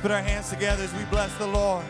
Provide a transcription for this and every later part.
put our hands together as we bless the Lord.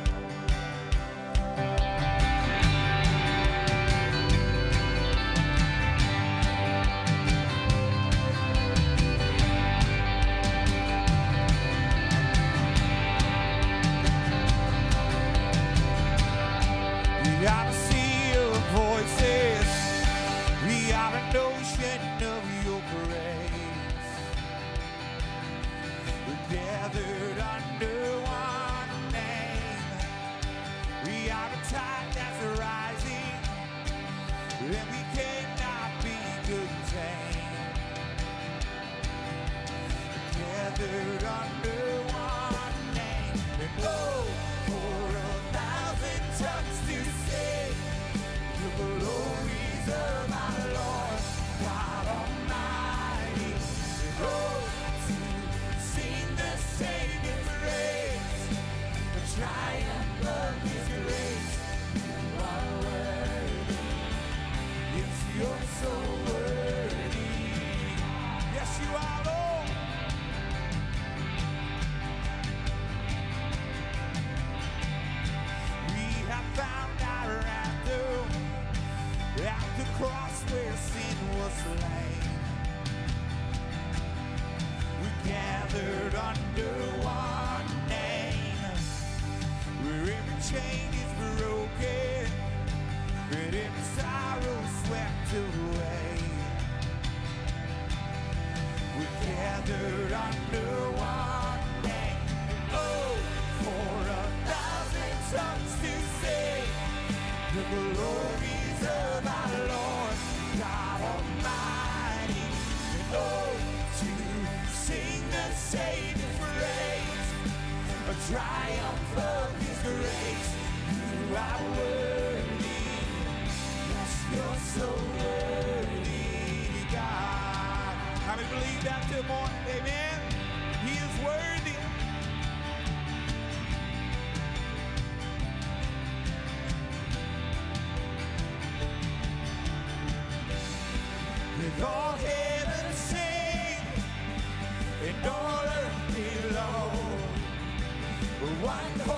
One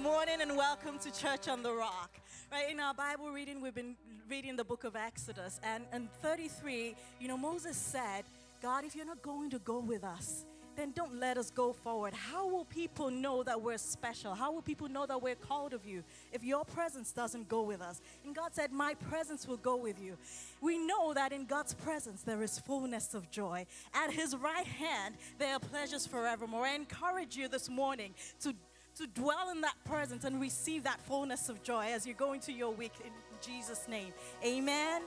morning and welcome to Church on the Rock. Right, in our Bible reading, we've been reading the book of Exodus. And in 33, you know, Moses said, God, if you're not going to go with us, then don't let us go forward. How will people know that we're special? How will people know that we're called of you if your presence doesn't go with us? And God said, My presence will go with you. We know that in God's presence there is fullness of joy. At his right hand there are pleasures forevermore. I encourage you this morning to to dwell in that presence and receive that fullness of joy as you go into your week in Jesus' name. Amen.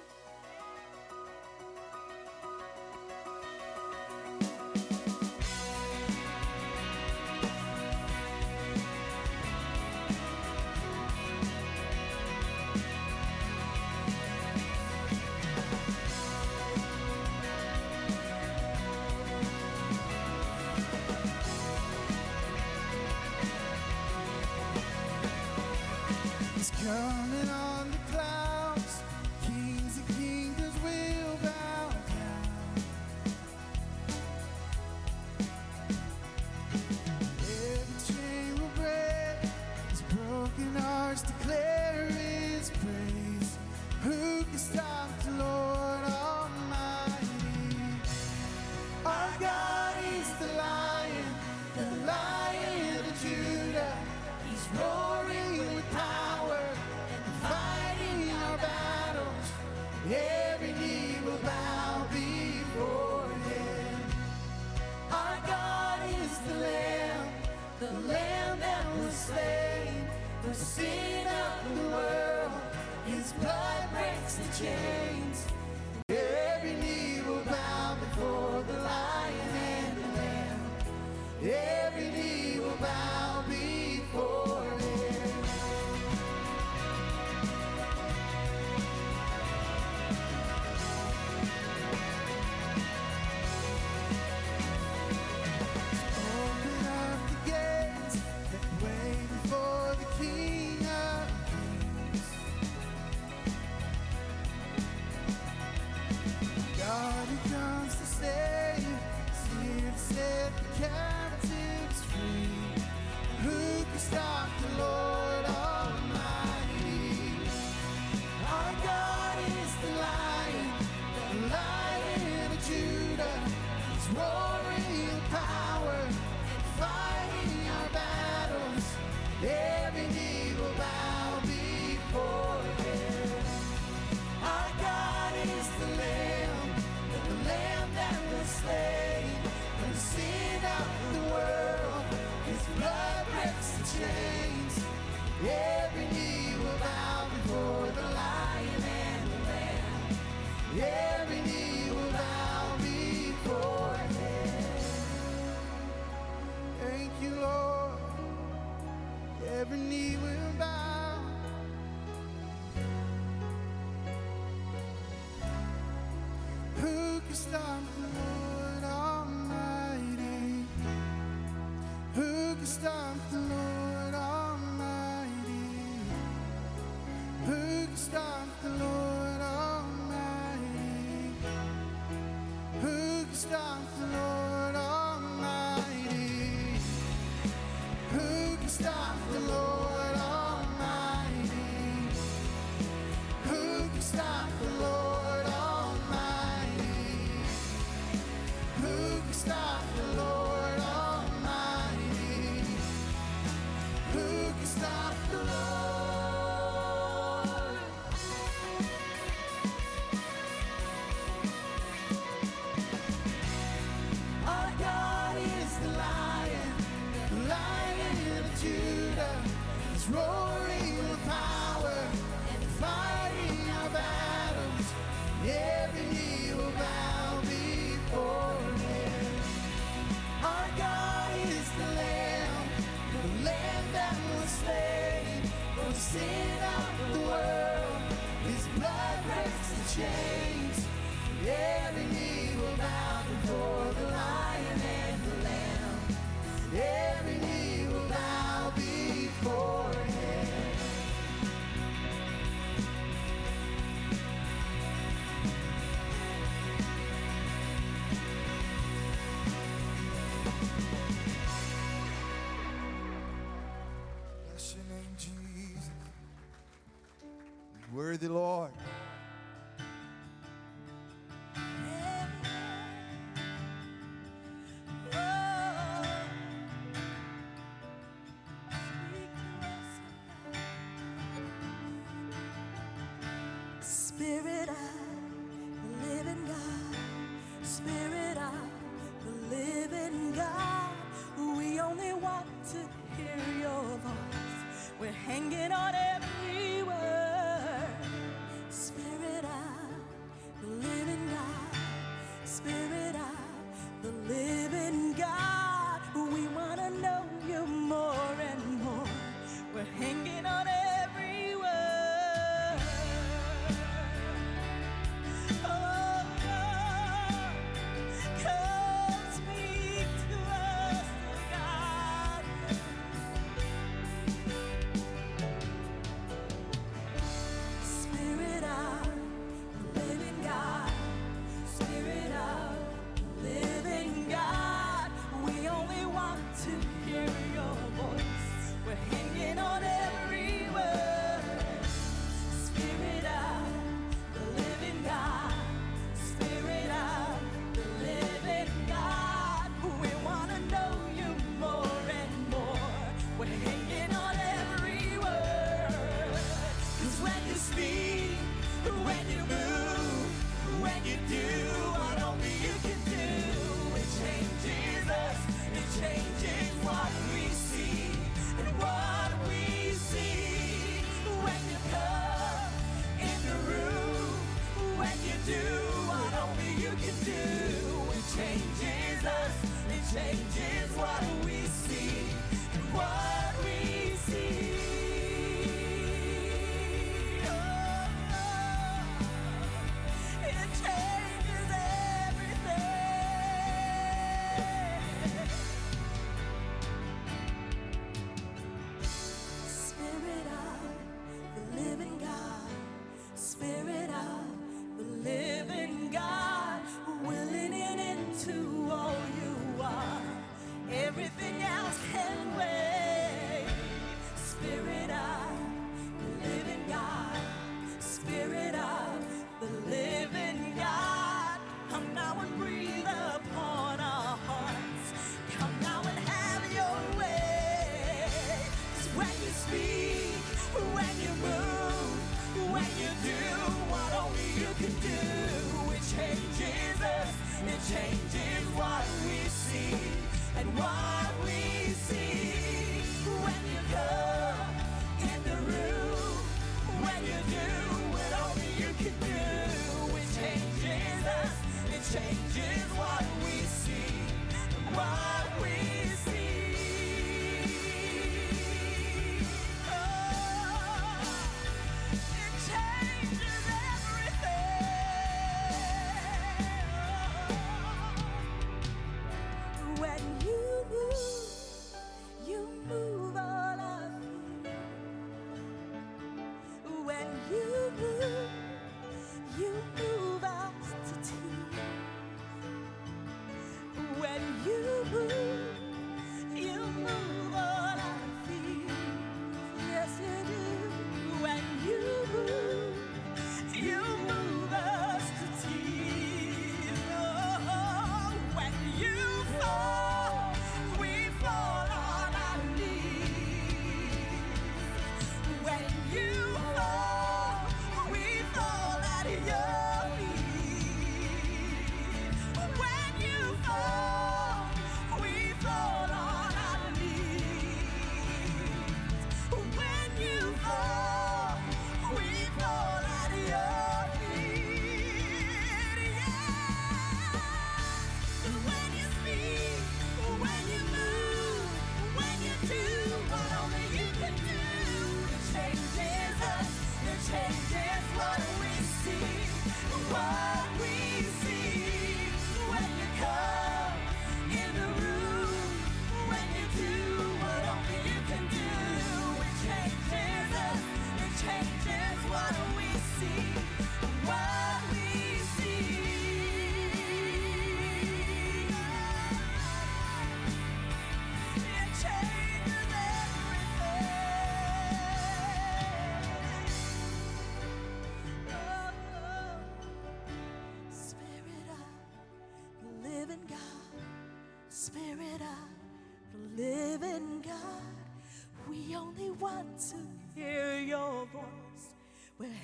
Worthy Lord.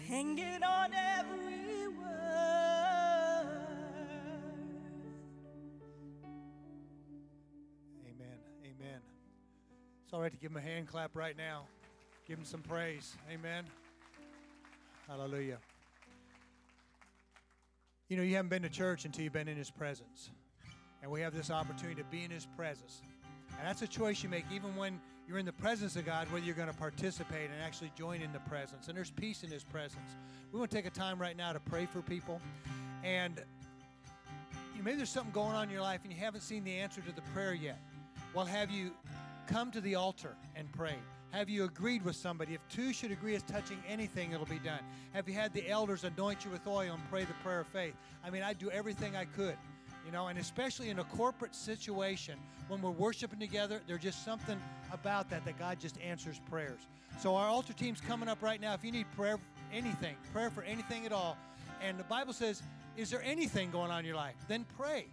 Hanging on every word. Amen. Amen. It's all right to give him a hand clap right now. Give him some praise. Amen. Hallelujah. You know, you haven't been to church until you've been in his presence. And we have this opportunity to be in his presence. And that's a choice you make even when you're in the presence of God, whether you're going to participate and actually join in the presence. And there's peace in his presence. We want to take a time right now to pray for people. And you know, maybe there's something going on in your life and you haven't seen the answer to the prayer yet. Well, have you come to the altar and prayed? Have you agreed with somebody? If two should agree as touching anything, it'll be done. Have you had the elders anoint you with oil and pray the prayer of faith? I mean, I'd do everything I could, you know, and especially in a corporate situation when we're worshiping together, there's just something about that that God just answers prayers. So our altar team's coming up right now. If you need prayer, anything, prayer for anything at all, and the Bible says, is there anything going on in your life? Then pray.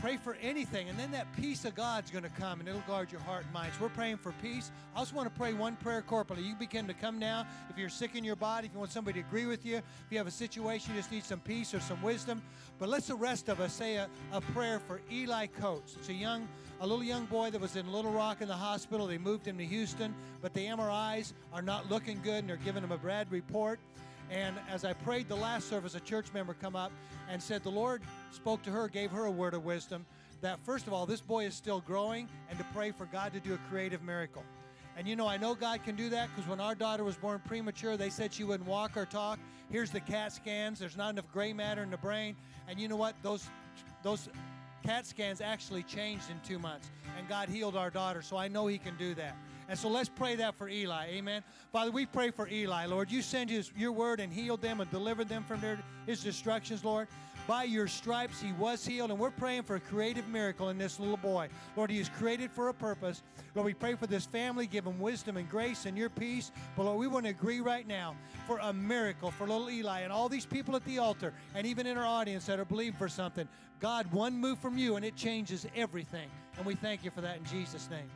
Pray for anything, and then that peace of God's going to come and it'll guard your heart and mind. So we're praying for peace. I also want to pray one prayer corporately. You begin to come now. If you're sick in your body, if you want somebody to agree with you, if you have a situation, you just need some peace or some wisdom. But let's the rest of us say a, a prayer for Eli Coates. It's a young, a little young boy that was in Little Rock in the hospital. They moved him to Houston, but the MRIs are not looking good, and they're giving him a bad report. And as I prayed the last service, a church member come up and said the Lord spoke to her, gave her a word of wisdom that first of all, this boy is still growing and to pray for God to do a creative miracle. And you know, I know God can do that because when our daughter was born premature, they said she wouldn't walk or talk. Here's the CAT scans. There's not enough gray matter in the brain. And you know what? Those those CAT scans actually changed in two months. And God healed our daughter. So I know He can do that. And so let's pray that for Eli. Amen. Father, we pray for Eli, Lord. You send his, your word and healed them and delivered them from their, his destructions, Lord. By your stripes, he was healed. And we're praying for a creative miracle in this little boy. Lord, he is created for a purpose. Lord, we pray for this family. Give him wisdom and grace and your peace. But Lord, we want to agree right now for a miracle for little Eli and all these people at the altar and even in our audience that are believing for something. God, one move from you and it changes everything. And we thank you for that in Jesus' name.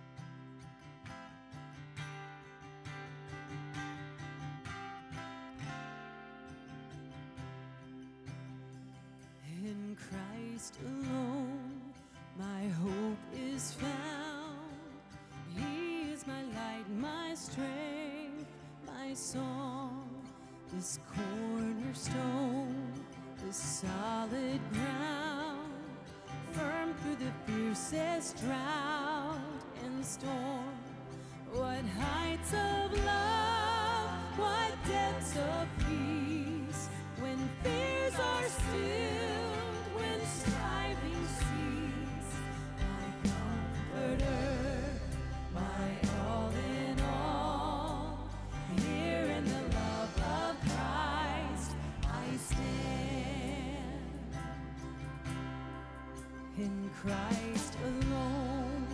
In Christ alone, my hope is found. He is my light, my strength, my song. This cornerstone, this solid ground, firm through the fiercest drought and storm. What heights of love, what depths of peace, when fears are stilled, in all, here in the love of Christ I stand. In Christ alone,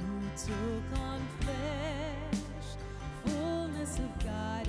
who took on flesh, fullness of God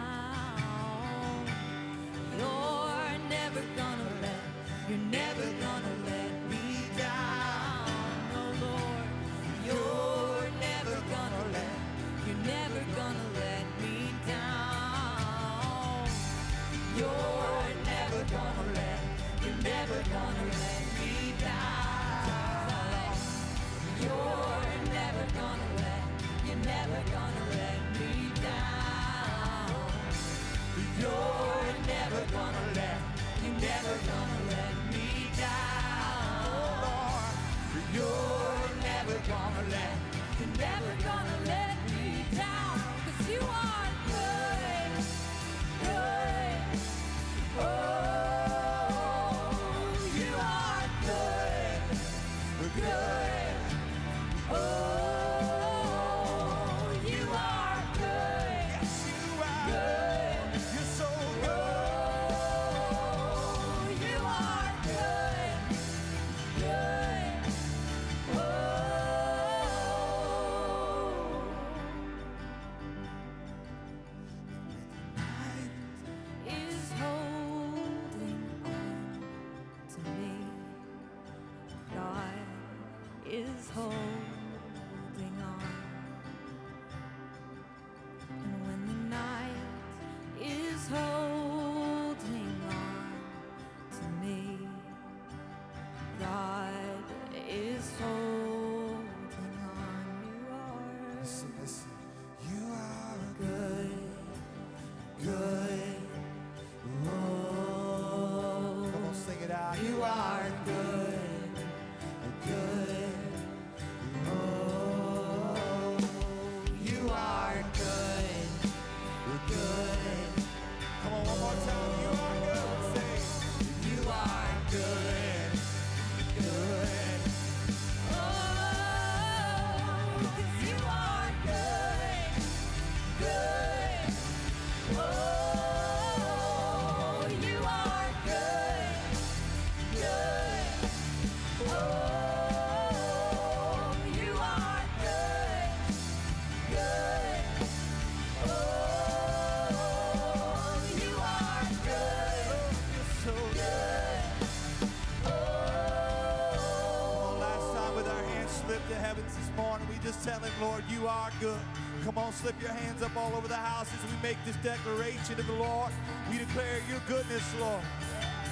On, slip your hands up all over the house as we make this declaration to the Lord. We declare your goodness, Lord.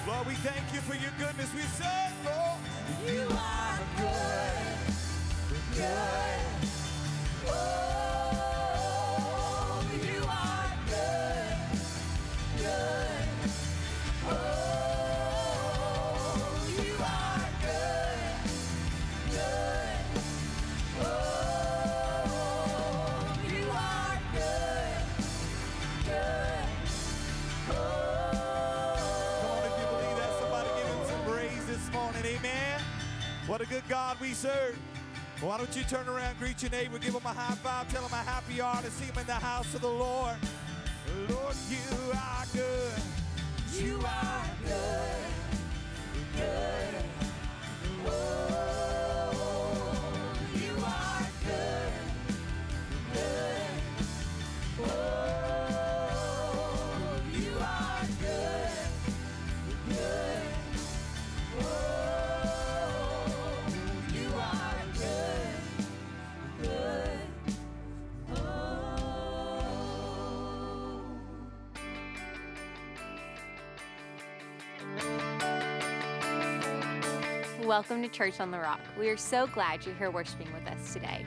Lord, we thank you for your goodness. We say, Lord, You are good, good. Good God we serve. Why don't you turn around, greet your neighbor, give him a high five, tell him how happy you are to see him in the house of the Lord. Lord, you are good. You are good, good. Welcome to Church on the Rock. We are so glad you're here worshiping with us today.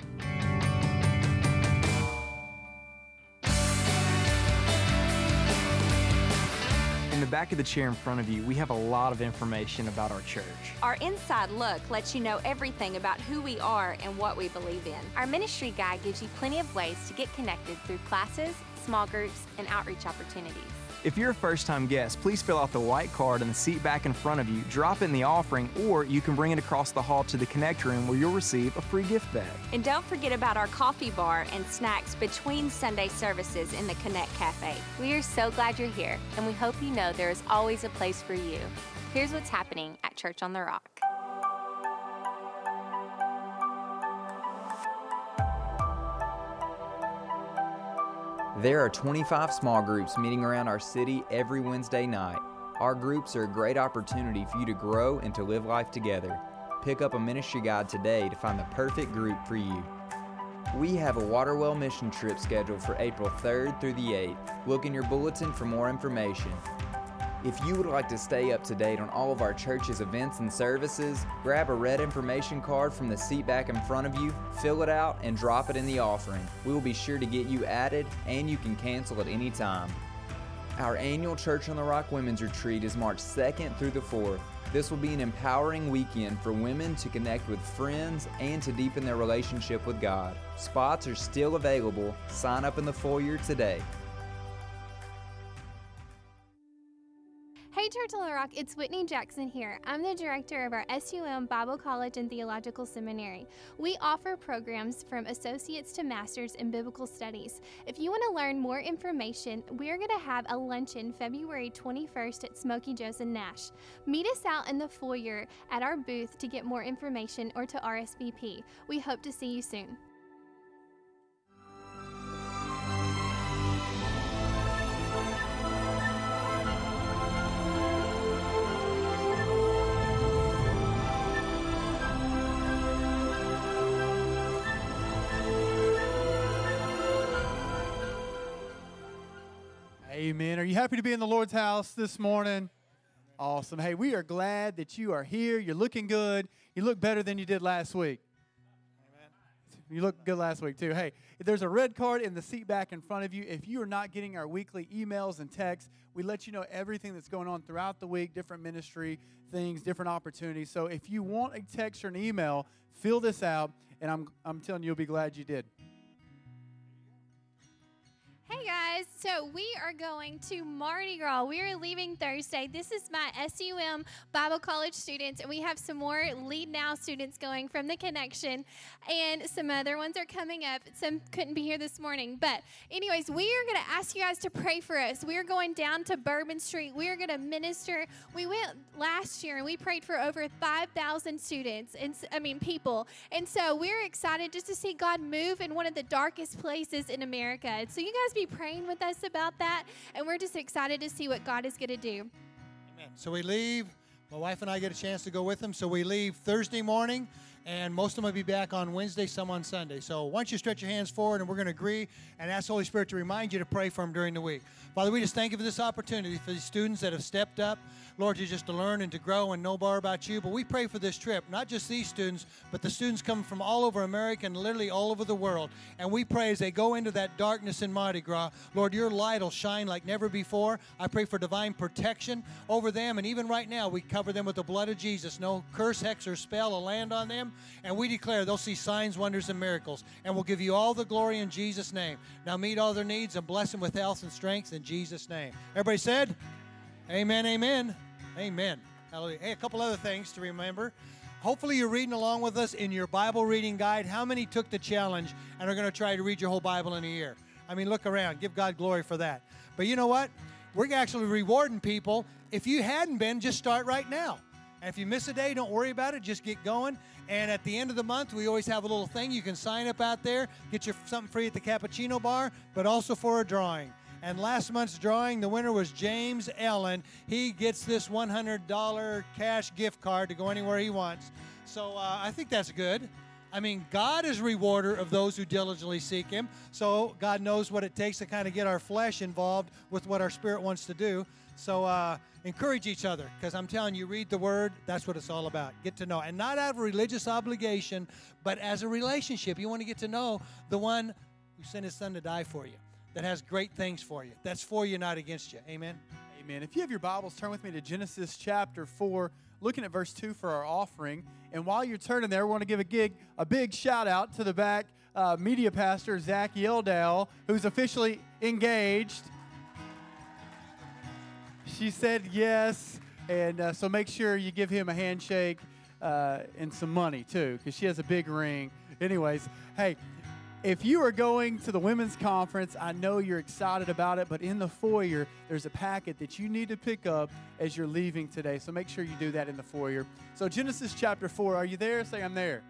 In the back of the chair in front of you, we have a lot of information about our church. Our inside look lets you know everything about who we are and what we believe in. Our ministry guide gives you plenty of ways to get connected through classes, small groups, and outreach opportunities. If you're a first time guest, please fill out the white card in the seat back in front of you, drop in the offering, or you can bring it across the hall to the Connect room where you'll receive a free gift bag. And don't forget about our coffee bar and snacks between Sunday services in the Connect Cafe. We are so glad you're here, and we hope you know there is always a place for you. Here's what's happening at Church on the Rock. There are 25 small groups meeting around our city every Wednesday night. Our groups are a great opportunity for you to grow and to live life together. Pick up a ministry guide today to find the perfect group for you. We have a Waterwell mission trip scheduled for April 3rd through the 8th. Look in your bulletin for more information. If you would like to stay up to date on all of our church's events and services, grab a red information card from the seat back in front of you, fill it out, and drop it in the offering. We will be sure to get you added, and you can cancel at any time. Our annual Church on the Rock Women's Retreat is March 2nd through the 4th. This will be an empowering weekend for women to connect with friends and to deepen their relationship with God. Spots are still available. Sign up in the foyer today. On Rock, it's Whitney Jackson here. I'm the director of our SUM Bible College and Theological Seminary. We offer programs from associates to masters in biblical studies. If you want to learn more information, we're going to have a luncheon February 21st at Smoky Joe's in Nash. Meet us out in the foyer at our booth to get more information or to RSVP. We hope to see you soon. Amen. Are you happy to be in the Lord's house this morning? Awesome. Hey, we are glad that you are here. You're looking good. You look better than you did last week. You look good last week, too. Hey, there's a red card in the seat back in front of you. If you are not getting our weekly emails and texts, we let you know everything that's going on throughout the week, different ministry things, different opportunities. So if you want a text or an email, fill this out, and I'm, I'm telling you, you'll be glad you did. Guys, so we are going to Mardi Gras. We are leaving Thursday. This is my SUM Bible College students, and we have some more Lead Now students going from the connection, and some other ones are coming up. Some couldn't be here this morning, but anyways, we are going to ask you guys to pray for us. We are going down to Bourbon Street. We are going to minister. We went last year and we prayed for over 5,000 students, and I mean people, and so we're excited just to see God move in one of the darkest places in America. So you guys be praying with us about that, and we're just excited to see what God is going to do. Amen. So we leave. My wife and I get a chance to go with them. So we leave Thursday morning, and most of them will be back on Wednesday, some on Sunday. So don't you stretch your hands forward, and we're going to agree and ask the Holy Spirit to remind you to pray for them during the week. Father, we just thank you for this opportunity for these students that have stepped up, Lord, to just to learn and to grow and know more about you. But we pray for this trip, not just these students, but the students coming from all over America and literally all over the world. And we pray as they go into that darkness in Mardi Gras, Lord, your light will shine like never before. I pray for divine protection over them. And even right now, we cover them with the blood of Jesus. No curse, hex, or spell will land on them. And we declare they'll see signs, wonders, and miracles. And we'll give you all the glory in Jesus' name. Now meet all their needs and bless them with health and strength in Jesus' name. Everybody said, Amen, amen, amen. Hallelujah. Hey, a couple other things to remember. Hopefully, you're reading along with us in your Bible reading guide. How many took the challenge and are going to try to read your whole Bible in a year? I mean, look around. Give God glory for that. But you know what? We're actually rewarding people. If you hadn't been, just start right now. And if you miss a day, don't worry about it. Just get going. And at the end of the month, we always have a little thing. You can sign up out there, get your something free at the cappuccino bar, but also for a drawing. And last month's drawing, the winner was James Ellen. He gets this $100 cash gift card to go anywhere he wants. So uh, I think that's good. I mean, God is rewarder of those who diligently seek Him. So God knows what it takes to kind of get our flesh involved with what our spirit wants to do. So uh, encourage each other because I'm telling you, read the Word. That's what it's all about. Get to know, and not out of religious obligation, but as a relationship. You want to get to know the one who sent His Son to die for you that has great things for you. That's for you, not against you. Amen. Amen. If you have your Bibles, turn with me to Genesis chapter 4, looking at verse 2 for our offering. And while you're turning there, we want to give a, gig, a big shout out to the back uh, media pastor, Zach Yeldale, who's officially engaged. She said yes. And uh, so make sure you give him a handshake uh, and some money, too, because she has a big ring. Anyways, hey, If you are going to the women's conference, I know you're excited about it, but in the foyer, there's a packet that you need to pick up as you're leaving today. So make sure you do that in the foyer. So, Genesis chapter 4, are you there? Say, I'm there.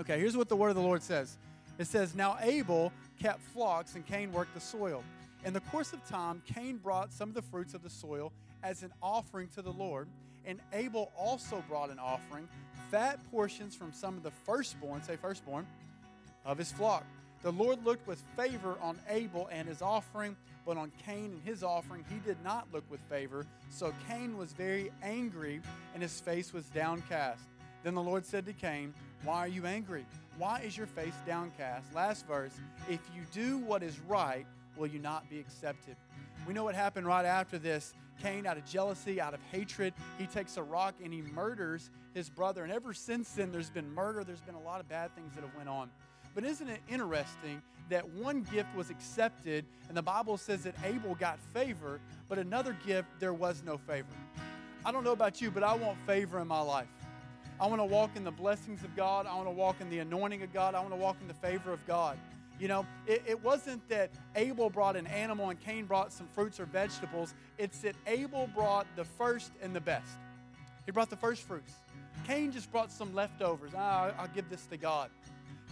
Okay, here's what the word of the Lord says it says, Now Abel kept flocks, and Cain worked the soil. In the course of time, Cain brought some of the fruits of the soil as an offering to the Lord, and Abel also brought an offering, fat portions from some of the firstborn, say firstborn, of his flock. The Lord looked with favor on Abel and his offering, but on Cain and his offering he did not look with favor. So Cain was very angry, and his face was downcast. Then the Lord said to Cain, Why are you angry? Why is your face downcast? Last verse, if you do what is right, will you not be accepted? We know what happened right after this. Cain, out of jealousy, out of hatred, he takes a rock and he murders his brother. And ever since then, there's been murder. There's been a lot of bad things that have went on. But isn't it interesting that one gift was accepted, and the Bible says that Abel got favor, but another gift there was no favor. I don't know about you, but I want favor in my life. I want to walk in the blessings of God. I want to walk in the anointing of God. I want to walk in the favor of God. You know, it, it, wasn't that Abel brought an animal and Cain brought some fruits or vegetables. It's that Abel brought the first and the best. He brought the first fruits. Cain just brought some leftovers. Ah, I'll give this to God.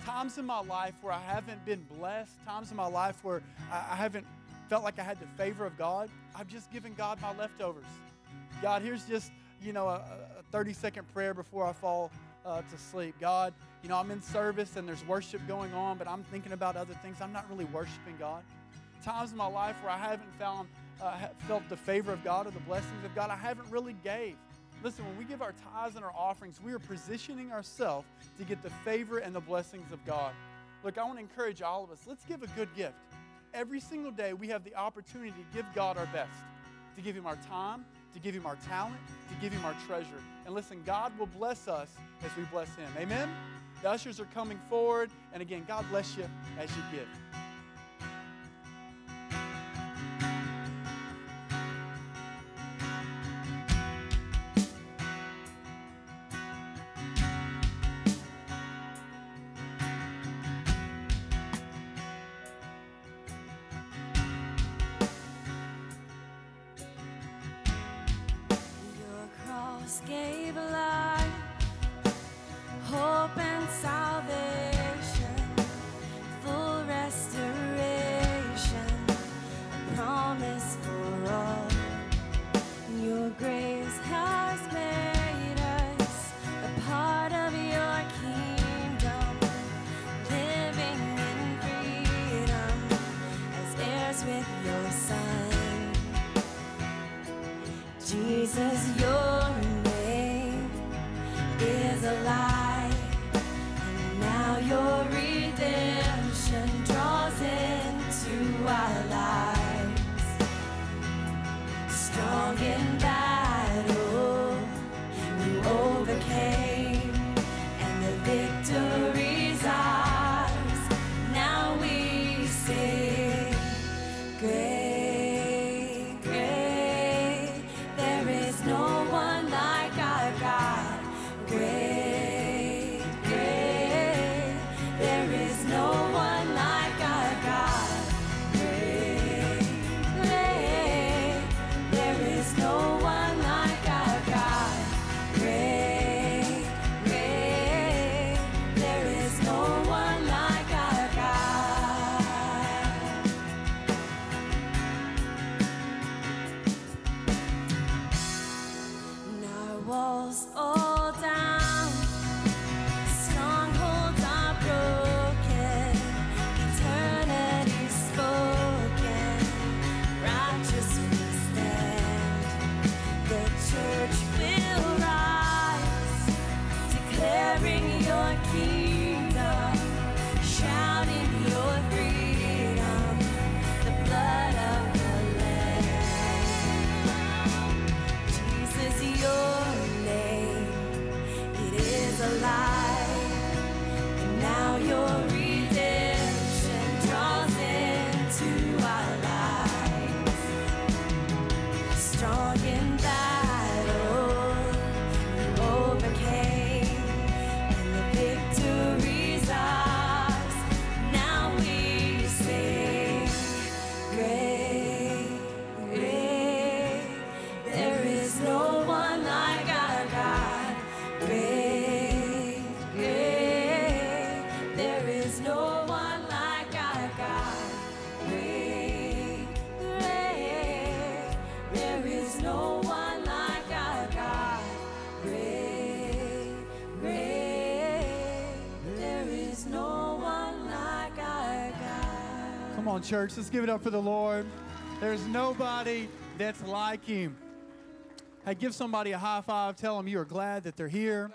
Times in my life where I haven't been blessed, times in my life where I haven't felt like I had the favor of God, I've just given God my leftovers. God, here's just, you know, a, a 30 second prayer before I fall uh, to sleep. God, you know, I'm in service and there's worship going on, but I'm thinking about other things. I'm not really worshiping God. Times in my life where I haven't found, uh, felt the favor of God or the blessings of God, I haven't really gave. Listen, when we give our tithes and our offerings, we are positioning ourselves to get the favor and the blessings of God. Look, I want to encourage all of us. Let's give a good gift. Every single day, we have the opportunity to give God our best, to give Him our time, to give Him our talent, to give Him our treasure. And listen, God will bless us as we bless Him. Amen? The ushers are coming forward. And again, God bless you as you give. Church. Let's give it up for the Lord. There's nobody that's like him. Hey, give somebody a high five. Tell them you are glad that they're here.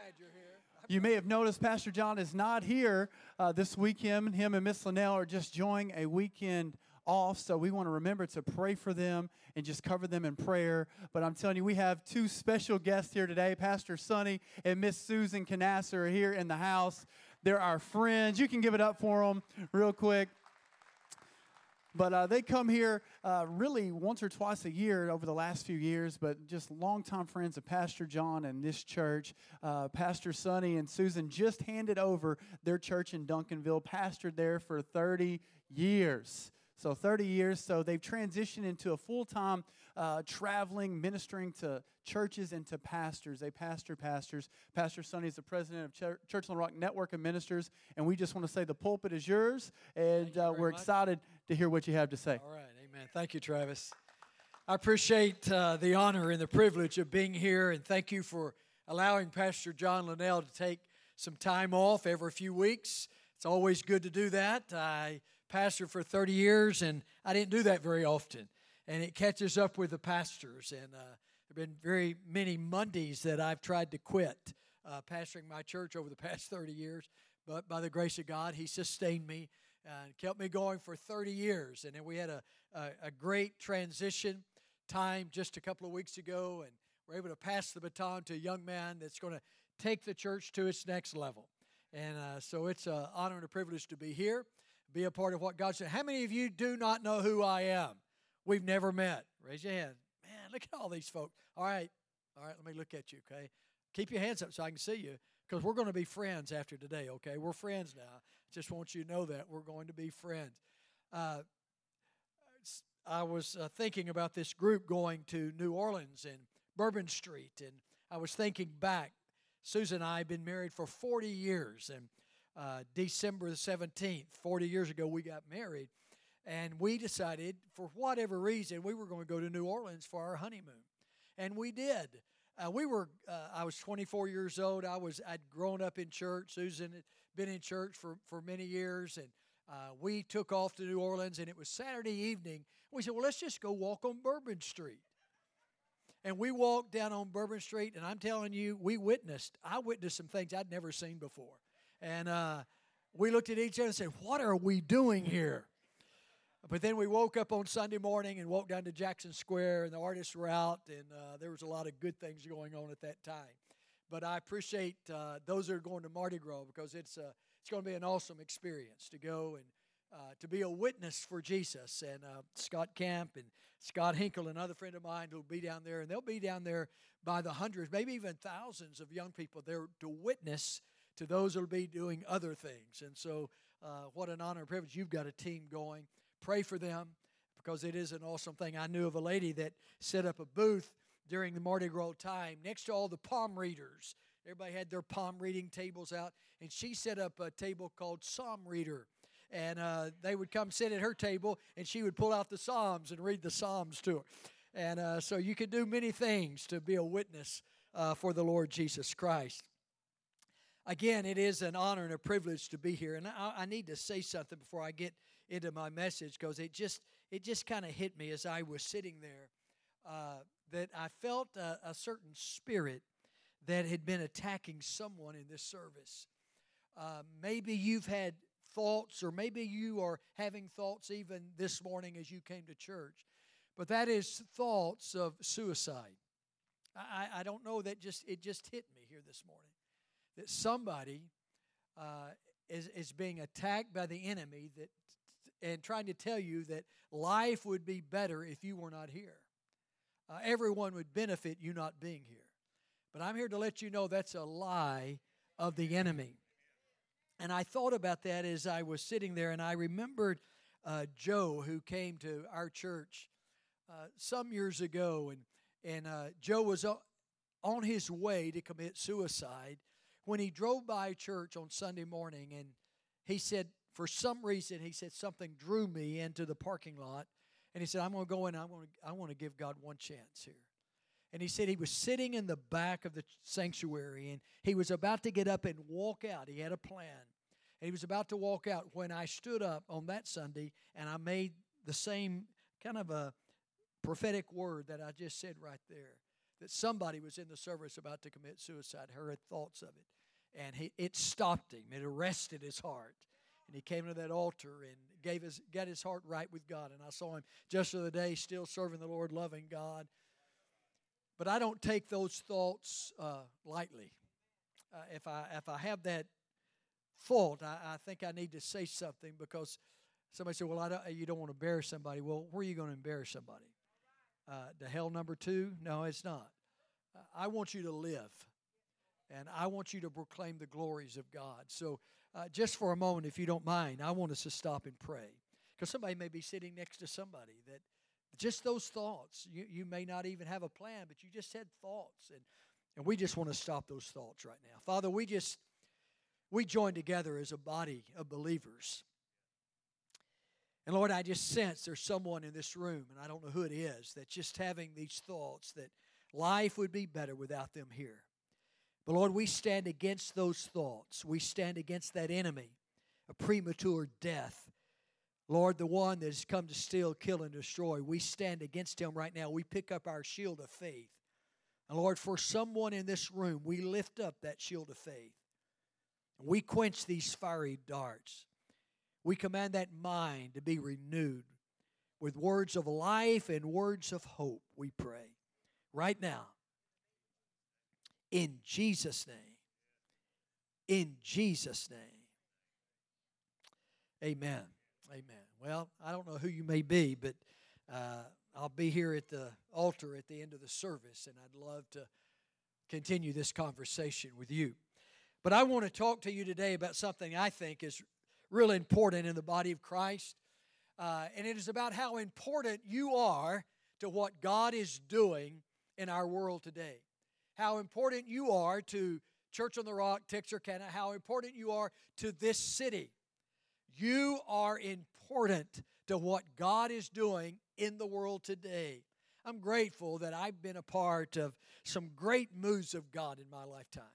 You may have noticed Pastor John is not here uh, this weekend. Him and Miss Linnell are just enjoying a weekend off, so we want to remember to pray for them and just cover them in prayer. But I'm telling you, we have two special guests here today. Pastor Sonny and Miss Susan Canasser are here in the house. They're our friends. You can give it up for them real quick. But uh, they come here uh, really once or twice a year over the last few years, but just longtime friends of Pastor John and this church. Uh, Pastor Sonny and Susan just handed over their church in Duncanville, pastored there for 30 years. So 30 years. So they've transitioned into a full time uh, traveling, ministering to churches and to pastors. They pastor pastors. Pastor Sonny is the president of Church, Church on the Rock Network of Ministers. And we just want to say the pulpit is yours. And you uh, we're much. excited to hear what you have to say. All right, amen. Thank you, Travis. I appreciate uh, the honor and the privilege of being here, and thank you for allowing Pastor John Linnell to take some time off every few weeks. It's always good to do that. I pastored for 30 years, and I didn't do that very often. And it catches up with the pastors, and uh, there have been very many Mondays that I've tried to quit uh, pastoring my church over the past 30 years. But by the grace of God, He sustained me and kept me going for 30 years. And then we had a, a, a great transition time just a couple of weeks ago, and we're able to pass the baton to a young man that's going to take the church to its next level. And uh, so it's an honor and a privilege to be here, be a part of what God said. How many of you do not know who I am? We've never met. Raise your hand. Man, look at all these folks. All right, all right, let me look at you, okay? Keep your hands up so I can see you because we're going to be friends after today, okay? We're friends now. Just want you to know that we're going to be friends. Uh, I was uh, thinking about this group going to New Orleans and Bourbon Street, and I was thinking back. Susan and I have been married for 40 years, and uh, December the 17th, 40 years ago, we got married. And we decided, for whatever reason, we were going to go to New Orleans for our honeymoon. And we did. Uh, we were, uh, I was 24 years old. I was, I'd grown up in church. Susan been in church for, for many years. And uh, we took off to New Orleans, and it was Saturday evening. We said, well, let's just go walk on Bourbon Street. And we walked down on Bourbon Street, and I'm telling you, we witnessed, I witnessed some things I'd never seen before. And uh, we looked at each other and said, What are we doing here? But then we woke up on Sunday morning and walked down to Jackson Square, and the artists were out, and uh, there was a lot of good things going on at that time. But I appreciate uh, those that are going to Mardi Gras because it's uh, it's going to be an awesome experience to go and uh, to be a witness for Jesus. And uh, Scott Camp and Scott Hinkle, another friend of mine, will be down there, and they'll be down there by the hundreds, maybe even thousands of young people there to witness to those who will be doing other things. And so, uh, what an honor and privilege. You've got a team going. Pray for them because it is an awesome thing. I knew of a lady that set up a booth during the Mardi Gras time next to all the palm readers. Everybody had their palm reading tables out, and she set up a table called Psalm Reader. And uh, they would come sit at her table, and she would pull out the Psalms and read the Psalms to her. And uh, so you can do many things to be a witness uh, for the Lord Jesus Christ. Again, it is an honor and a privilege to be here, and I, I need to say something before I get into my message because it just it just kind of hit me as I was sitting there uh, that I felt a, a certain spirit that had been attacking someone in this service. Uh, maybe you've had thoughts, or maybe you are having thoughts even this morning as you came to church, but that is thoughts of suicide. I, I don't know that just it just hit me here this morning that somebody uh, is is being attacked by the enemy that and trying to tell you that life would be better if you were not here. Uh, everyone would benefit you not being here. But I'm here to let you know that's a lie of the enemy. And I thought about that as I was sitting there, and I remembered uh, Joe, who came to our church uh, some years ago, and and uh, Joe was on his way to commit suicide when he drove by church on Sunday morning, and he said, for some reason, he said something drew me into the parking lot, and he said, "I'm going to go in. I want to. I want to give God one chance here." And he said he was sitting in the back of the sanctuary and he was about to get up and walk out. He had a plan. And he was about to walk out when I stood up on that Sunday and I made the same kind of a prophetic word that I just said right there that somebody was in the service about to commit suicide, heard thoughts of it, and he, it stopped him. It arrested his heart. And he came to that altar and gave his, got his heart right with God. And I saw him just the other day still serving the Lord, loving God. But I don't take those thoughts uh, lightly. Uh, if, I, if I have that thought, I, I think I need to say something because somebody said, Well, I don't, you don't want to embarrass somebody. Well, where are you going to embarrass somebody? Uh, to hell number two? No, it's not. Uh, I want you to live, and I want you to proclaim the glories of God. So, uh, just for a moment, if you don't mind, I want us to stop and pray. Because somebody may be sitting next to somebody that just those thoughts, you, you may not even have a plan, but you just had thoughts. And, and we just want to stop those thoughts right now. Father, we just, we join together as a body of believers. And Lord, I just sense there's someone in this room, and I don't know who it is, that's just having these thoughts that life would be better without them here. But Lord, we stand against those thoughts. We stand against that enemy, a premature death. Lord, the one that has come to steal, kill, and destroy, we stand against him right now. We pick up our shield of faith. And Lord, for someone in this room, we lift up that shield of faith. We quench these fiery darts. We command that mind to be renewed with words of life and words of hope, we pray. Right now, in Jesus' name. In Jesus' name. Amen. Amen. Well, I don't know who you may be, but uh, I'll be here at the altar at the end of the service, and I'd love to continue this conversation with you. But I want to talk to you today about something I think is really important in the body of Christ. Uh, and it is about how important you are to what God is doing in our world today. How important you are to Church on the Rock, Texarkana, how important you are to this city. You are important to what God is doing in the world today. I'm grateful that I've been a part of some great moves of God in my lifetime.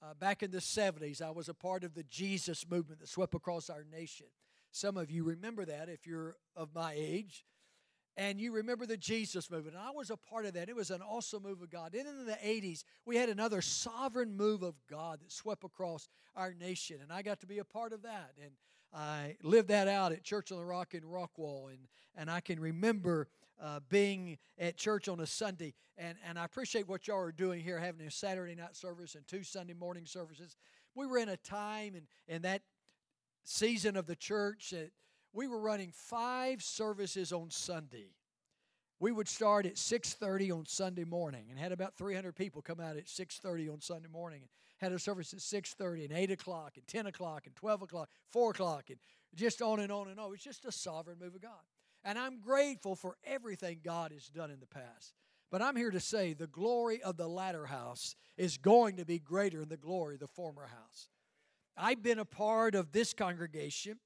Uh, back in the 70s, I was a part of the Jesus movement that swept across our nation. Some of you remember that if you're of my age. And you remember the Jesus movement. And I was a part of that. It was an awesome move of God. And in the 80s, we had another sovereign move of God that swept across our nation. And I got to be a part of that. And I lived that out at Church on the Rock in Rockwall. And, and I can remember uh, being at church on a Sunday. And, and I appreciate what y'all are doing here, having a Saturday night service and two Sunday morning services. We were in a time and, in that season of the church that we were running five services on Sunday. We would start at 6:30 on Sunday morning and had about 300 people come out at 6:30 on Sunday morning and had a service at 6:30 and 8 o'clock and 10 o'clock and 12 o'clock, 4 o'clock and just on and on and on. It's just a sovereign move of God. And I'm grateful for everything God has done in the past. But I'm here to say the glory of the latter house is going to be greater than the glory of the former house. I've been a part of this congregation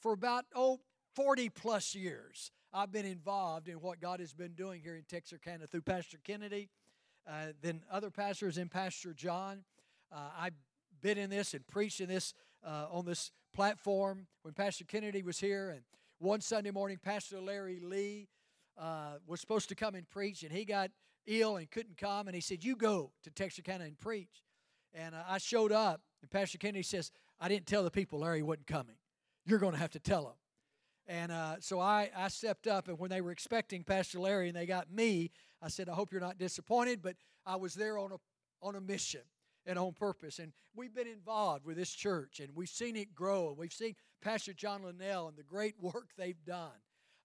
for about, oh, 40 plus years. I've been involved in what God has been doing here in Texarkana through Pastor Kennedy, uh, then other pastors and Pastor John. Uh, I've been in this and preached in this uh, on this platform when Pastor Kennedy was here, and one Sunday morning, Pastor Larry Lea uh, was supposed to come and preach, and he got ill and couldn't come. And he said, You go to Texarkana and preach. And uh, I showed up, and Pastor Kennedy says, I didn't tell the people Larry wasn't coming. You're going to have to tell them. And uh, so I, I stepped up, and when they were expecting Pastor Larry and they got me, I said, I hope you're not disappointed, but I was there on a, on a mission and on purpose. And we've been involved with this church and we've seen it grow. We've seen Pastor John Linnell and the great work they've done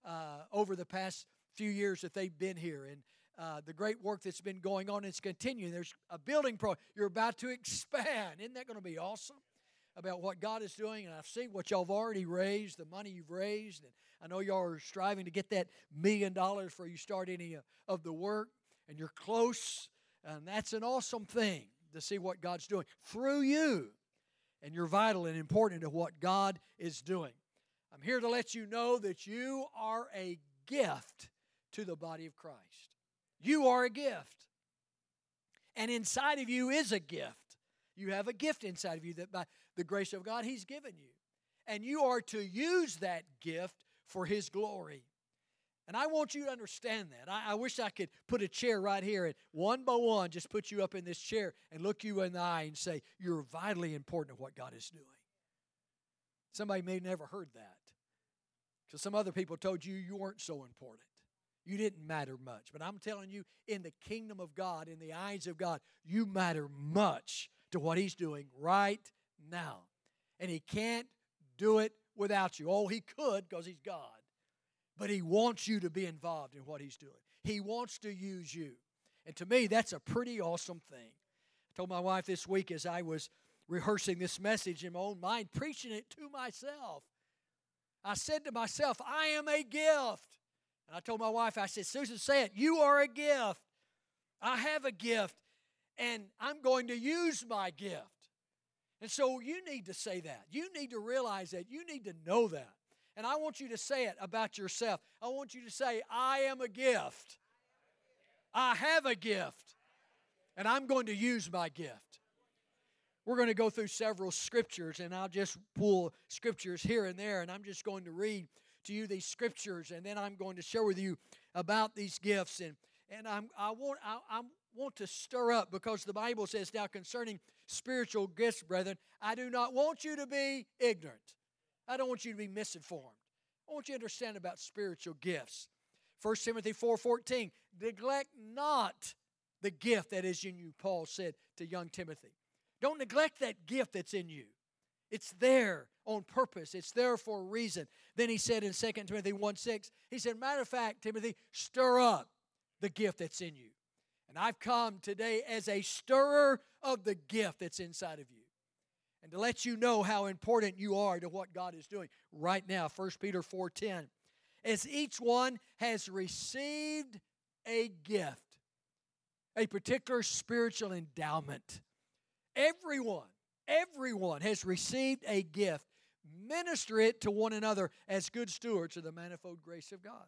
uh, over the past few years that they've been here. And uh, the great work that's been going on. It's continuing. There's a building pro. You're about to expand. Isn't that going to be awesome? About what God is doing, and I've seen what y'all have already raised, the money you've raised, and I know y'all are striving to get that million dollars before you start any uh, of the work, and you're close, and that's an awesome thing to see what God's doing through you. And you're vital and important to what God is doing. I'm here to let you know that you are a gift to the body of Christ. You are a gift. And inside of you is a gift. You have a gift inside of you that by the grace of God He's given you. And you are to use that gift for His glory. And I want you to understand that. I, I, wish I could put a chair right here and one by one just put you up in this chair and look you in the eye and say, You're vitally important to what God is doing. Somebody may have never heard that because some other people told you you weren't so important. You didn't matter much. But I'm telling you, in the kingdom of God, in the eyes of God, you matter much to what He's doing right now. And He can't do it without you. Oh, He could because He's God. But He wants you to be involved in what He's doing, He wants to use you. And to me, that's a pretty awesome thing. I told my wife this week as I was rehearsing this message in my own mind, preaching it to myself. I said to myself, I am a gift. And I told my wife, I said, Susan, say it. You are a gift. I have a gift, and I'm going to use my gift. And so you need to say that. You need to realize that. You need to know that. And I want you to say it about yourself. I want you to say, I am a gift. I have a gift. And I'm going to use my gift. We're going to go through several scriptures, and I'll just pull scriptures here and there, and I'm just going to read to you these scriptures, and then I'm going to share with you about these gifts. And, and I'm, I, want, I, I want to stir up because the Bible says now concerning spiritual gifts, brethren, I do not want you to be ignorant. I don't want you to be misinformed. I want you to understand about spiritual gifts. 1 Timothy 4:14, neglect not the gift that is in you, Paul said to young Timothy. Don't neglect that gift that's in you. It's there on purpose. It's there for a reason. Then he said in 2 Timothy 1 6, he said, Matter of fact, Timothy, stir up the gift that's in you. And I've come today as a stirrer of the gift that's inside of you. And to let you know how important you are to what God is doing right now, 1 Peter 4:10. As each one has received a gift, a particular spiritual endowment. Everyone Everyone has received a gift. Minister it to one another as good stewards of the manifold grace of God.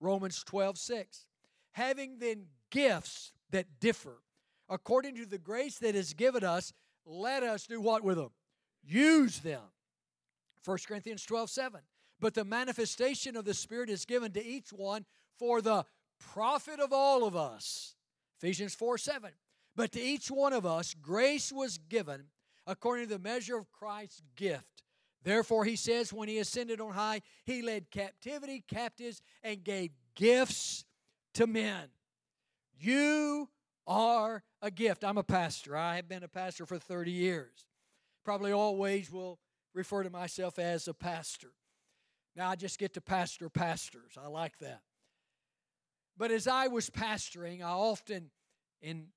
Romans 12, 6. Having then gifts that differ, according to the grace that is given us, let us do what with them? Use them. 1 Corinthians 12, 7. But the manifestation of the Spirit is given to each one for the profit of all of us. Ephesians 4, 7. But to each one of us, grace was given according to the measure of Christ's gift. Therefore, he says, when he ascended on high, he led captivity captives and gave gifts to men. You are a gift. I'm a pastor. I have been a pastor for 30 years. Probably always will refer to myself as a pastor. Now I just get to pastor pastors. I like that. But as I was pastoring, I often, in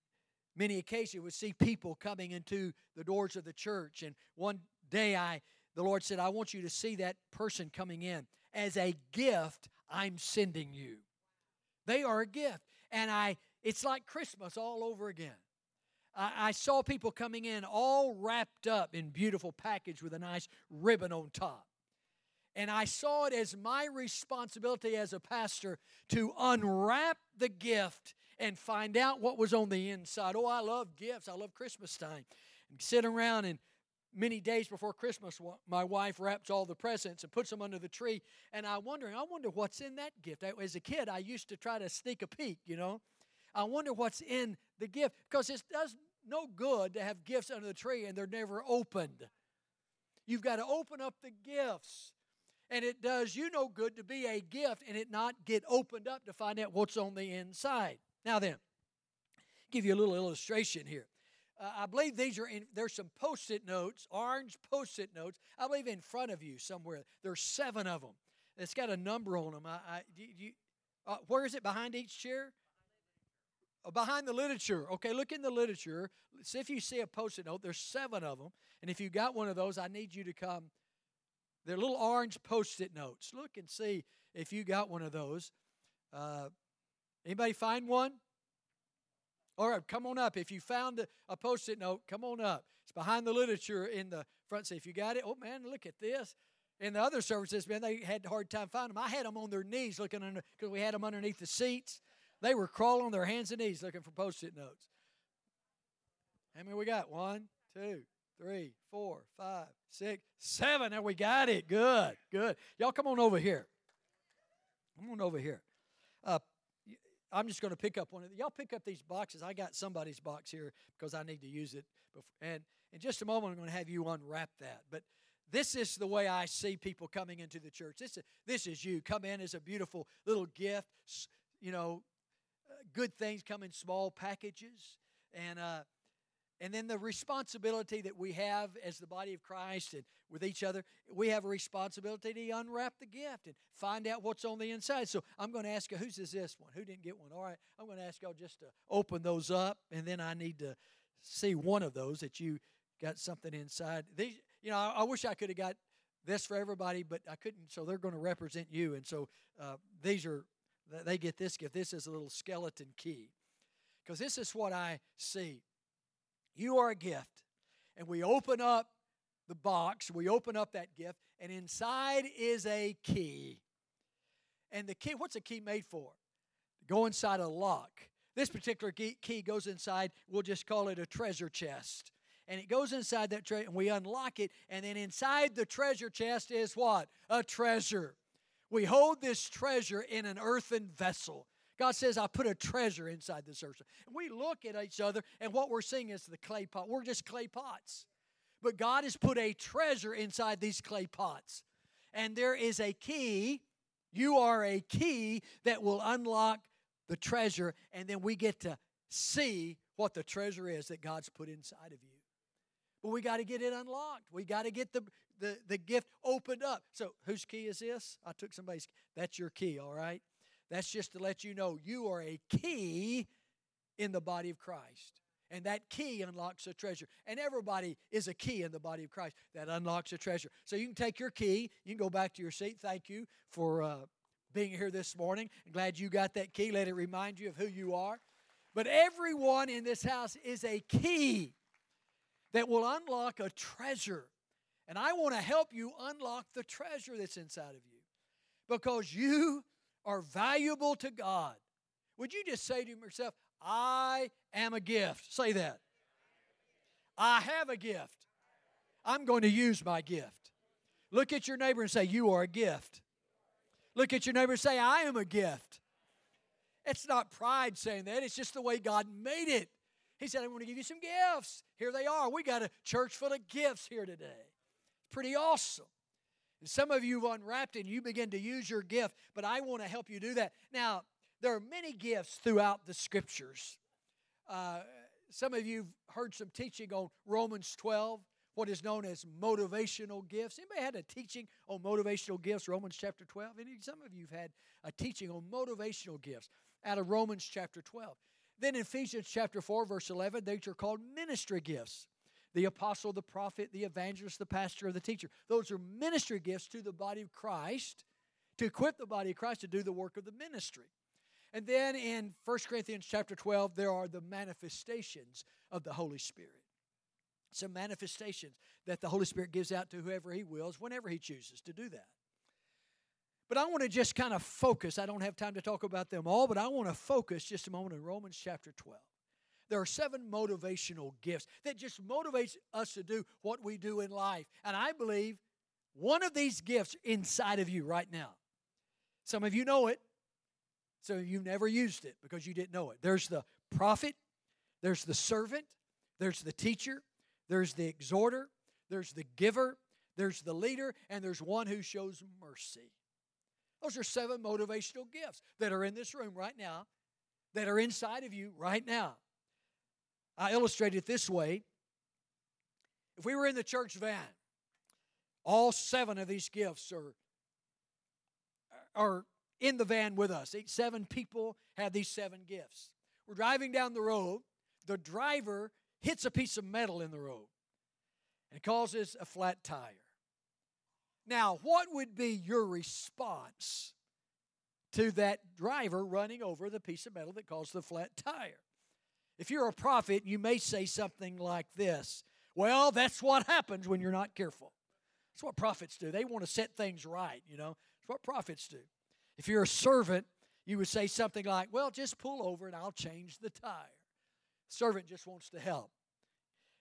many occasions would see people coming into the doors of the church. And one day I the Lord said, I want you to see that person coming in. As a gift, I'm sending you. They are a gift. And I it's like Christmas all over again. I, I saw people coming in all wrapped up in beautiful package with a nice ribbon on top. And I saw it as my responsibility as a pastor to unwrap the gift and find out what was on the inside. Oh, I love gifts. I love Christmas time. And sit around and many days before Christmas, my wife wraps all the presents and puts them under the tree. And I'm wondering, I wonder what's in that gift. As a kid, I used to try to sneak a peek, you know. I wonder what's in the gift because it does no good to have gifts under the tree and they're never opened. You've got to open up the gifts. And it does you no good to be a gift and it not get opened up to find out what's on the inside. Now then, give you a little illustration here. Uh, I believe these are in, there's some post-it notes, orange post-it notes. I believe in front of you somewhere. There's seven of them. It's got a number on them. I, I you, uh, where is it behind each chair? Uh, behind the literature. Okay, look in the literature. See if you see a post-it note. There's seven of them, and if you got one of those, I need you to come. They're little orange post-it notes. Look and see if you got one of those. Uh, Anybody find one? All right, come on up. If you found a, a post it note, come on up. It's behind the literature in the front. Say, if you got it, oh man, look at this. In the other services, man, they had a hard time finding them. I had them on their knees looking under, because we had them underneath the seats. They were crawling on their hands and knees looking for post it notes. How many we got? One, two, three, four, five, six, seven. And we got it. Good, good. Y'all come on over here. Come on over here. Uh, I'm just going to pick up one of the, y'all pick up these boxes. I got somebody's box here because I need to use it. Before, and in just a moment, I'm going to have you unwrap that. But this is the way I see people coming into the church. This is, this is you. Come in as a beautiful little gift. You know, good things come in small packages. And, uh, and then the responsibility that we have as the body of Christ and with each other, we have a responsibility to unwrap the gift and find out what's on the inside. So I'm going to ask you, whose is this one? Who didn't get one? All right, I'm going to ask y'all just to open those up, and then I need to see one of those that you got something inside. These, you know, I, I wish I could have got this for everybody, but I couldn't. So they're going to represent you, and so uh, these are they get this gift. This is a little skeleton key, because this is what I see. You are a gift, and we open up the box. We open up that gift, and inside is a key. And the key, what's a key made for? Go inside a lock. This particular key goes inside. We'll just call it a treasure chest and it goes inside that treasure, and we unlock it, and then inside the treasure chest is what? A treasure. We hold this treasure in an earthen vessel. God says, I put a treasure inside this earth. And we look at each other, and what we're seeing is the clay pot. We're just clay pots. But God has put a treasure inside these clay pots. And there is a key. You are a key that will unlock the treasure, and then we get to see what the treasure is that God's put inside of you. But we got to get it unlocked. We got to get the, the, the gift opened up. So, whose key is this? I took somebody's. That's your key, all right? That's just to let you know you are a key in the body of Christ. And that key unlocks a treasure. And everybody is a key in the body of Christ that unlocks a treasure. So you can take your key, you can go back to your seat. Thank you for uh, being here this morning. I'm glad you got that key. Let it remind you of who you are. But everyone in this house is a key that will unlock a treasure. And I want to help you unlock the treasure that's inside of you because you are valuable to God. Would you just say to yourself, I am a gift? Say that. I have a gift. I'm going to use my gift. Look at your neighbor and say, You are a gift. Look at your neighbor and say, I am a gift. It's not pride saying that, it's just the way God made it. He said, I'm going to give you some gifts. Here they are. We got a church full of gifts here today. Pretty awesome. And some of you have unwrapped and you begin to use your gift, but I want to help you do that. Now, there are many gifts throughout the scriptures. Uh, some of you have heard some teaching on Romans 12, what is known as motivational gifts. Anybody had a teaching on motivational gifts, Romans chapter 12? Any, some of you have had a teaching on motivational gifts out of Romans chapter 12. Then in Ephesians chapter 4, verse 11, they are called ministry gifts. The apostle, the prophet, the evangelist, the pastor, or the teacher. Those are ministry gifts to the body of Christ to equip the body of Christ to do the work of the ministry. And then in 1 Corinthians chapter 12, there are the manifestations of the Holy Spirit. Some manifestations that the Holy Spirit gives out to whoever He wills, whenever He chooses to do that. But I want to just kind of focus. I don't have time to talk about them all, but I want to focus just a moment in Romans chapter 12. There are seven motivational gifts that just motivates us to do what we do in life. And I believe one of these gifts inside of you right now. Some of you know it. so you never used it because you didn't know it. There's the prophet, there's the servant, there's the teacher, there's the exhorter, there's the giver, there's the leader, and there's one who shows mercy. Those are seven motivational gifts that are in this room right now, that are inside of you right now. I illustrate it this way. If we were in the church van, all seven of these gifts are, are in the van with us. Each seven people have these seven gifts. We're driving down the road. The driver hits a piece of metal in the road and causes a flat tire. Now, what would be your response to that driver running over the piece of metal that caused the flat tire? If you're a prophet, you may say something like this Well, that's what happens when you're not careful. That's what prophets do. They want to set things right, you know. That's what prophets do. If you're a servant, you would say something like, Well, just pull over and I'll change the tire. Servant just wants to help.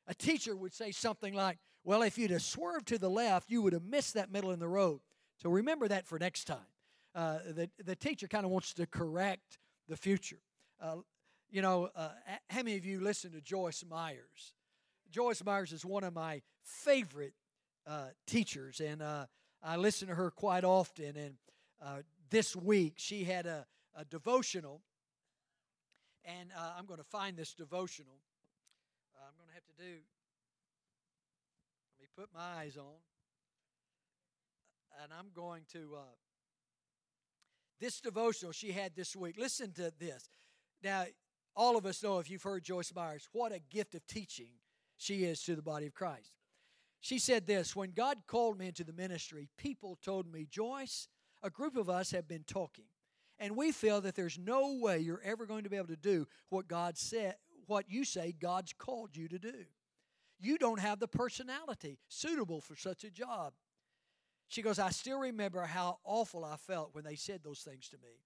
A teacher would say something like, Well, if you'd have swerved to the left, you would have missed that middle in the road. So remember that for next time. Uh, the, the teacher kind of wants to correct the future. Uh, you know, uh, how many of you listen to Joyce Meyers? Joyce Meyers is one of my favorite uh, teachers, and uh, I listen to her quite often. And uh, this week, she had a, a devotional, and uh, I'm going to find this devotional. Uh, I'm going to have to do. Let me put my eyes on, and I'm going to. This devotional she had this week. Listen to this. Now, all of us know if you've heard Joyce Meyers, what a gift of teaching she is to the body of Christ. She said this When God called me into the ministry, people told me, Joyce, a group of us have been talking, and we feel that there's no way you're ever going to be able to do what God said, what you say God's called you to do. You don't have the personality suitable for such a job. She goes, I still remember how awful I felt when they said those things to me.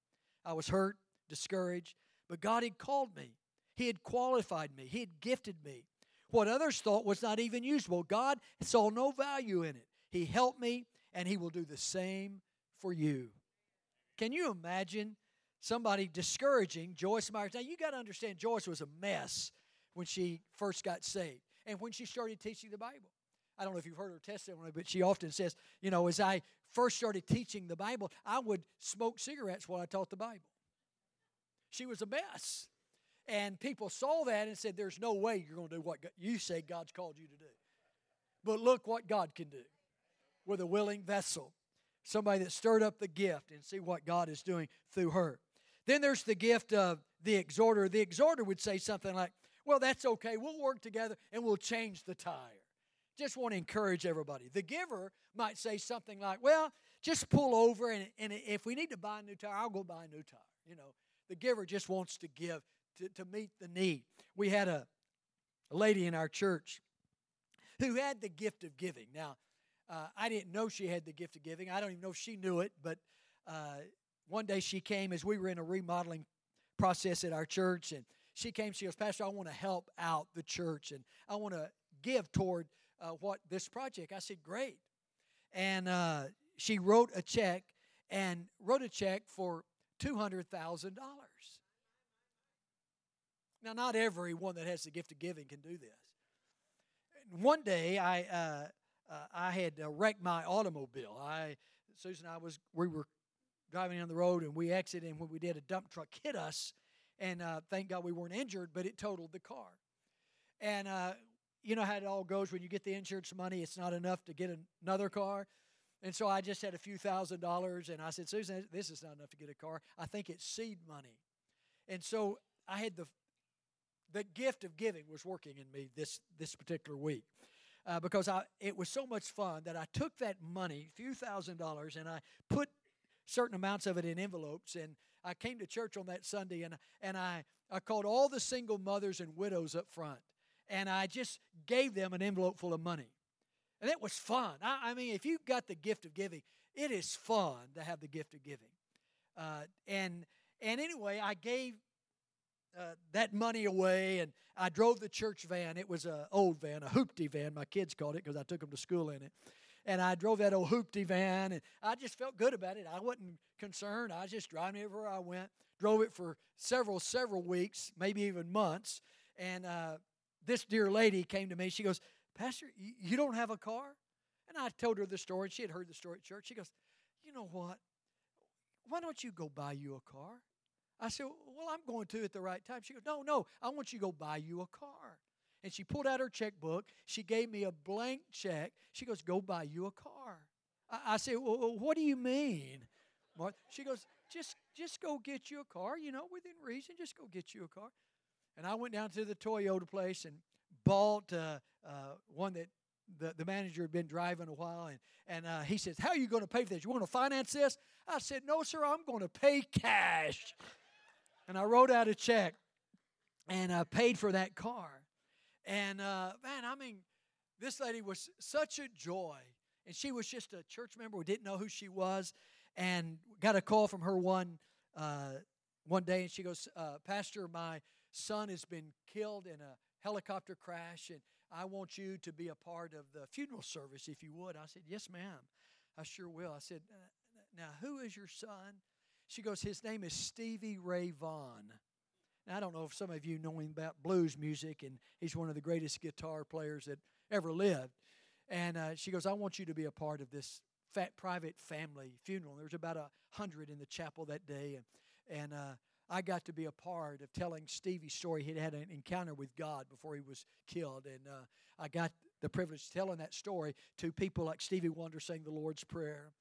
I was hurt, discouraged, but God had called me. He had qualified me. He had gifted me. What others thought was not even usable, God saw no value in it. He helped me, and He will do the same for you. Can you imagine somebody discouraging Joyce Meyers? Now, you got to understand, Joyce was a mess when she first got saved and when she started teaching the Bible. I don't know if you've heard her testimony, but she often says, you know, as I first started teaching the Bible, I would smoke cigarettes while I taught the Bible. She was a mess. And people saw that and said, There's no way you're going to do what you say God's called you to do. But look what God can do with a willing vessel. Somebody that stirred up the gift and see what God is doing through her. Then there's the gift of the exhorter. The exhorter would say something like, Well, that's okay. We'll work together and we'll change the tire. Just want to encourage everybody. The giver might say something like, Well, just pull over and, and if we need to buy a new tire, I'll go buy a new tire. You know, the giver just wants to give to, to meet the need. We had a, a lady in our church who had the gift of giving. Now, uh, I didn't know she had the gift of giving. I don't even know if she knew it, but uh, one day she came as we were in a remodeling process at our church, and she came. She goes, Pastor, I want to help out the church, and I want to give toward uh, what this project. I said, Great. And uh, she wrote a check and wrote a check for $200,000. Now, not everyone that has the gift of giving can do this. One day, I uh, uh, I had uh, wrecked my automobile. I Susan and I was we were driving down the road and we exited, and when we did, a dump truck hit us, and uh, thank God we weren't injured, but it totaled the car. And uh, you know how it all goes when you get the insurance money, it's not enough to get another car. And so I just had a few thousand dollars, and I said, Susan, this is not enough to get a car. I think it's seed money. And so I had the the gift of giving was working in me this this particular week. Uh, because I, it was so much fun that I took that money, few thousand dollars, and I put certain amounts of it in envelopes. And I came to church on that Sunday, and and I I called all the single mothers and widows up front, and I just gave them an envelope full of money, and it was fun. I, I mean, if you've got the gift of giving, it is fun to have the gift of giving. Uh, and and anyway, I gave uh, that money away and I drove the church van. It was an old van, a hoopty van. My kids called it because I took them to school in it. And I drove that old hoopty van and I just felt good about it. I wasn't concerned. I was just driving everywhere I went. Drove it for several, several weeks, maybe even months. And uh, this dear lady came to me. She goes, Pastor, you don't have a car? And I told her the story. She had heard the story at church. She goes, You know what? Why don't you go buy you a car? I said, Well, I'm going to at the right time. She goes, No, no, I want you to go buy you a car. And she pulled out her checkbook. She gave me a blank check. She goes, Go buy you a car. I, I said, Well, what do you mean? Martha? She goes, just, just go get you a car, you know, within reason, just go get you a car. And I went down to the Toyota place and bought uh, uh, one that the, the manager had been driving a while, and, and uh, he says, How are you going to pay for this? You want to finance this? I said, No, sir, I'm going to pay cash and I wrote out a check and I paid for that car. And uh, man, I mean, this lady was such a joy. And she was just a church member. We didn't know who she was. And got a call from her one, uh, one day, and she goes, uh, Pastor, my son has been killed in a helicopter crash, and I want you to be a part of the funeral service if you would. I said, Yes, ma'am. I sure will. I said, "Uh, Now, who is your son? She goes, His name is Stevie Ray Vaughan. Now, I don't know if some of you know him about blues music, and he's one of the greatest guitar players that ever lived. And uh, she goes, I want you to be a part of this fat private family funeral. There was about a hundred in the chapel that day, and and uh, I got to be a part of telling Stevie's story. He'd had an encounter with God before he was killed, and uh, I got the privilege of telling that story to people like Stevie Wonder saying the Lord's Prayer.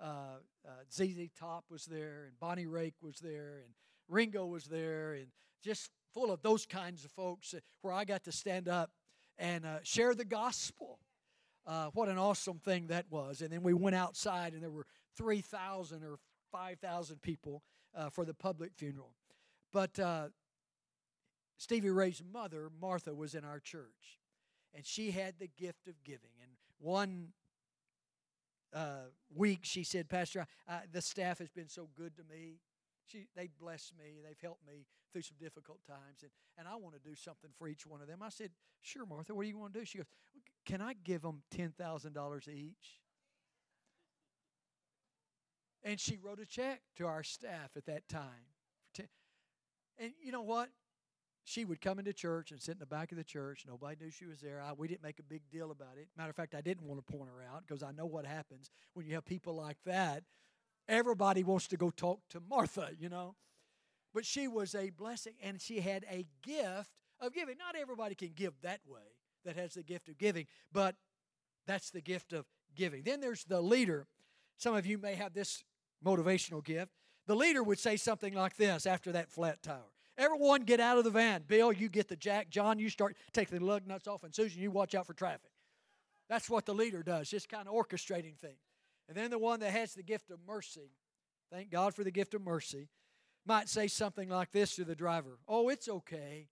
Uh, uh, ZZ Top was there, and Bonnie Raitt was there, and Ringo was there, and just full of those kinds of folks uh, where I got to stand up and uh, share the gospel. Uh, what an awesome thing that was. And then we went outside, and there were 3,000 or 5,000 people uh, for the public funeral. But uh, Stevie Ray's mother, Martha, was in our church, and she had the gift of giving. And one uh, week, she said, Pastor, I, the staff has been so good to me. She, they blessed me. They've helped me through some difficult times, and, and I want to do something for each one of them. I said, Sure, Martha, what do you want to do? She goes, Can I give them $10,000 each? And she wrote a check to our staff at that time. For 10 And you know what? She would come into church and sit in the back of the church. Nobody knew she was there. I, we didn't make a big deal about it. Matter of fact, I didn't want to point her out because I know what happens when you have people like that. Everybody wants to go talk to Martha, you know. But she was a blessing and she had a gift of giving. Not everybody can give that way that has the gift of giving, but that's the gift of giving. Then there's the leader. Some of you may have this motivational gift. The leader would say something like this after that flat tire. Everyone get out of the van. Bill, you get the jack. John, you start taking the lug nuts off. And Susan, you watch out for traffic. That's what the leader does, just kind of orchestrating things. And then the one that has the gift of mercy, thank God for the gift of mercy, might say something like this to the driver Oh, it's okay.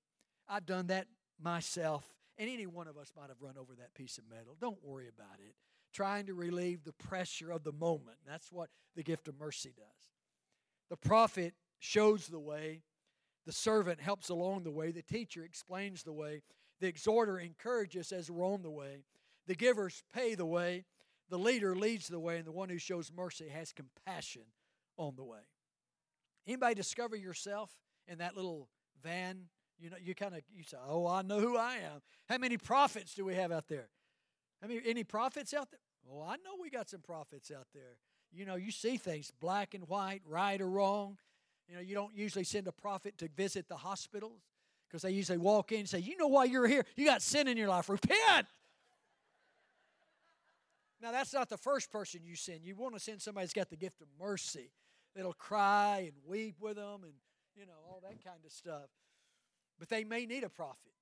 I've done that myself. And any one of us might have run over that piece of metal. Don't worry about it. Trying to relieve the pressure of the moment. That's what the gift of mercy does. The prophet shows the way, the servant helps along the way, the teacher explains the way, the exhorter encourages as we're on the way, the givers pay the way, the leader leads the way, and the one who shows mercy has compassion on the way. Anybody discover yourself in that little van? You know, you kind of you say, "Oh, I know who I am." How many prophets do we have out there? How many any prophets out there? Oh, I know we got some prophets out there. You know, you see things black and white, right or wrong. You know, you don't usually send a prophet to visit the hospitals because they usually walk in and say, "You know why you're here? You got sin in your life. Repent." Now, that's not the first person you send. You want to send somebody that's got the gift of mercy. That'll cry and weep with them and, you know, all that kind of stuff. But they may need a prophet.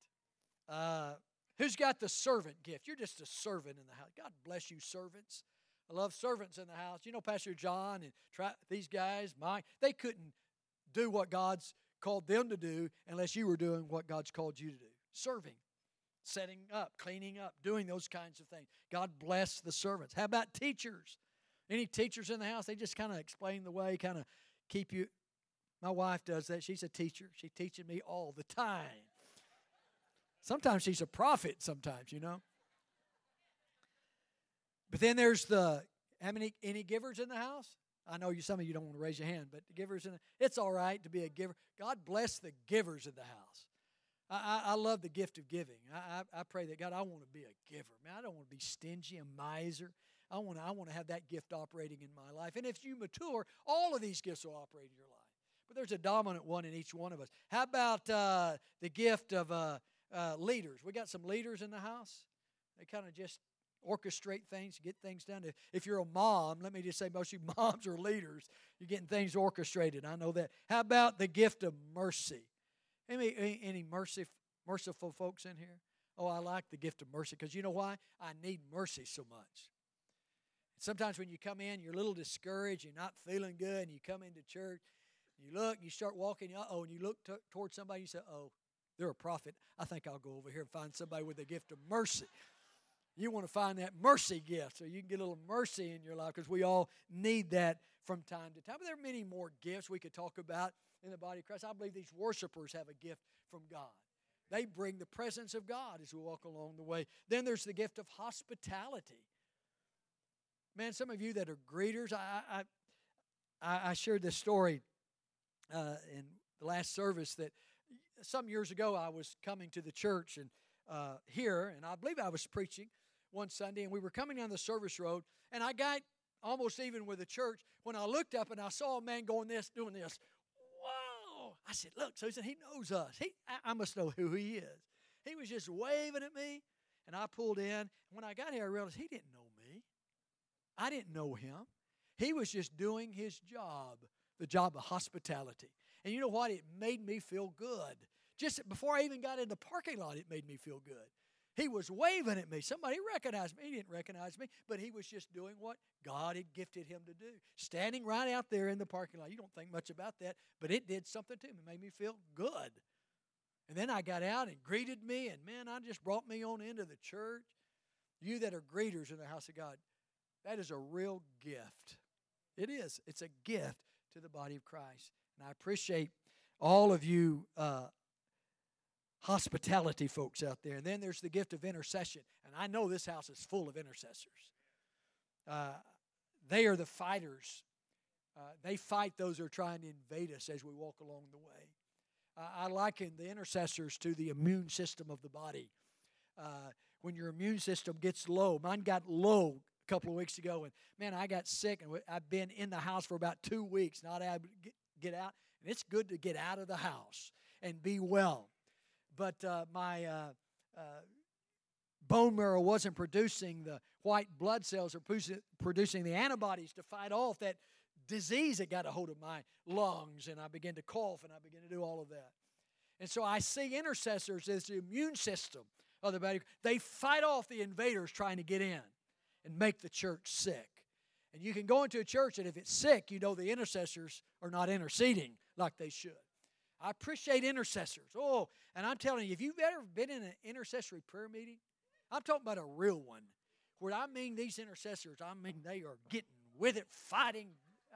Uh, who's got the servant gift? You're just a servant in the house. God bless you, servants. I love servants in the house. You know, Pastor John and try, these guys, Mike, they couldn't do what God's called them to do unless you were doing what God's called you to do serving setting up, cleaning up, doing those kinds of things. God bless the servants. How about teachers? Any teachers in the house? They just kind of explain the way, kind of keep you. My wife does that. She's a teacher. She's teaching me all the time. Sometimes she's a prophet, sometimes, you know. But then there's the how many any givers in the house? I know you some of you don't want to raise your hand, but the givers in the, it's all right to be a giver. God bless the givers of the house. I, I, love the gift of giving. I, I, I pray that God, I want to be a giver. Man, I don't want to be stingy, a miser. I want to, I want to have that gift operating in my life. And if you mature, all of these gifts will operate in your life. But there's a dominant one in each one of us. How about uh, the gift of uh, uh, leaders? We got some leaders in the house. They kind of just orchestrate things, get things done. If you're a mom, let me just say most of you moms are leaders. You're getting things orchestrated. I know that. How about the gift of mercy? Any, any, any mercy, merciful folks in here? Oh, I like the gift of mercy because you know why? I need mercy so much. Sometimes when you come in, you're a little discouraged, you're not feeling good, and you come into church, you look, you start walking, uh oh, and you look t- towards somebody, you say, oh, they're a prophet. I think I'll go over here and find somebody with a gift of mercy. You want to find that mercy gift so you can get a little mercy in your life because we all need that from time to time. But there are many more gifts we could talk about in the body of Christ. I believe these worshipers have a gift from God. They bring the presence of God as we walk along the way. Then there's the gift of hospitality. Man, some of you that are greeters, I, I, I, shared this story uh, in the last service that some years ago I was coming to the church and uh, here, and I believe I was preaching one Sunday, and we were coming down the service road, and I got almost even with the church when I looked up and I saw a man going this, doing this. Whoa! I said, "Look!" Said, "He knows us. He, I, I must know who he is." He was just waving at me, and I pulled in. And When I got here, I realized he didn't know me. I didn't know him. He was just doing his job, the job of hospitality. And you know what? It made me feel good. Just before I even got in the parking lot, it made me feel good. He was waving at me. Somebody recognized me. He didn't recognize me, but he was just doing what God had gifted him to do. Standing right out there in the parking lot. You don't think much about that, but it did something to me. It made me feel good. And then I got out and greeted me, and man, I just brought me on into the church. You that are greeters in the house of God, that is a real gift. It is. It's a gift to the body of Christ. And I appreciate all of you uh, hospitality folks out there. And then there's the gift of intercession. And I know this house is full of intercessors. Uh, they are the fighters. Uh, they fight those who are trying to invade us as we walk along the way. Uh, I liken the intercessors to the immune system of the body. Uh, when your immune system gets low, mine got low a couple of weeks ago, and man, I got sick, and I've been in the house for about two weeks, not able to get, get out. And it's good to get out of the house and be well but uh, my uh, uh, bone marrow wasn't producing the white blood cells or producing the antibodies to fight off that disease that got a hold of my lungs, and I began to cough and I began to do all of that. And so I see intercessors as the immune system of the body. They fight off the invaders trying to get in and make the church sick. And you can go into a church, and if it's sick, you know the intercessors are not interceding like they should. I appreciate intercessors. Oh, and I'm telling you, if you've ever been in an intercessory prayer meeting, I'm talking about a real one, where I mean these intercessors, I mean they are getting with it, fighting,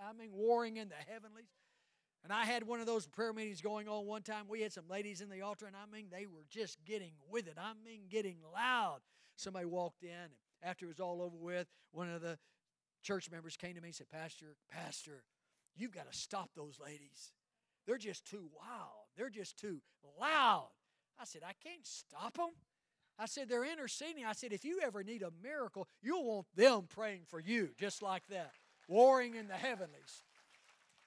I mean warring in the heavenlies. And I had one of those prayer meetings going on one time. We had some ladies in the altar, and I mean they were just getting with it. I mean getting loud. Somebody walked in, and after it was all over with, one of the church members came to me and said, Pastor, Pastor, you've got to stop those ladies. They're just too wild. They're just too loud. I said, I can't stop them. I said, they're interceding. I said, if you ever need a miracle, you'll want them praying for you, just like that, warring in the heavenlies.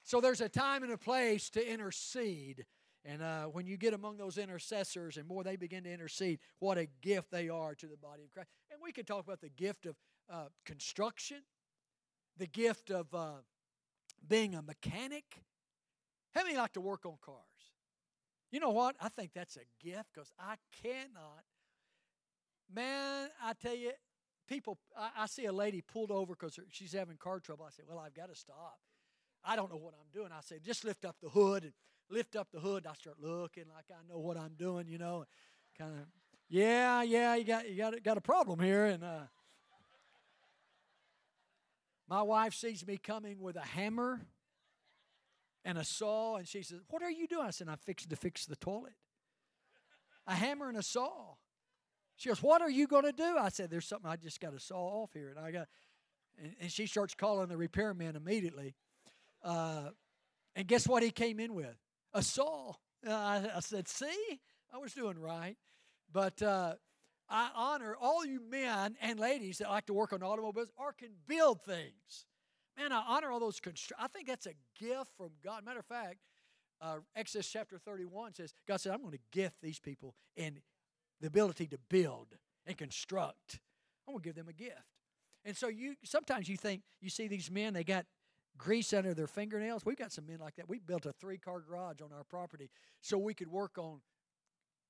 So there's a time and a place to intercede. And uh, when you get among those intercessors and more they begin to intercede, what a gift they are to the body of Christ. And we could talk about the gift of uh, construction, the gift of uh, being a mechanic, how many like to work on cars? You know what? I think that's a gift because I cannot. Man, I tell you, people, I, I see a lady pulled over because she's having car trouble. I say, Well, I've got to stop. I don't know what I'm doing. I say, Just lift up the hood and lift up the hood. I start looking like I know what I'm doing, you know, kind of, yeah, yeah, you got, you got, got a problem here. And, uh, my wife sees me coming with a hammer and a saw. And she says, What are you doing? I said, I'm fixing to fix the toilet. A hammer and a saw. She goes, What are you going to do? I said, There's something I just got to saw off here. And I got, and, and she starts calling the repairman immediately. Uh, and guess what he came in with? A saw. I, I, said, See, I was doing right. But uh, I honor all you men and ladies that like to work on automobiles or can build things. Man, I honor all those. Constr- I think that's a gift from God. Matter of fact, uh, Exodus chapter 31 says, God said, I'm going to gift these people in the ability to build and construct. I'm going to give them a gift. And so you sometimes you think you see these men, they got grease under their fingernails. We've got some men like that. We built a three car garage on our property so we could work on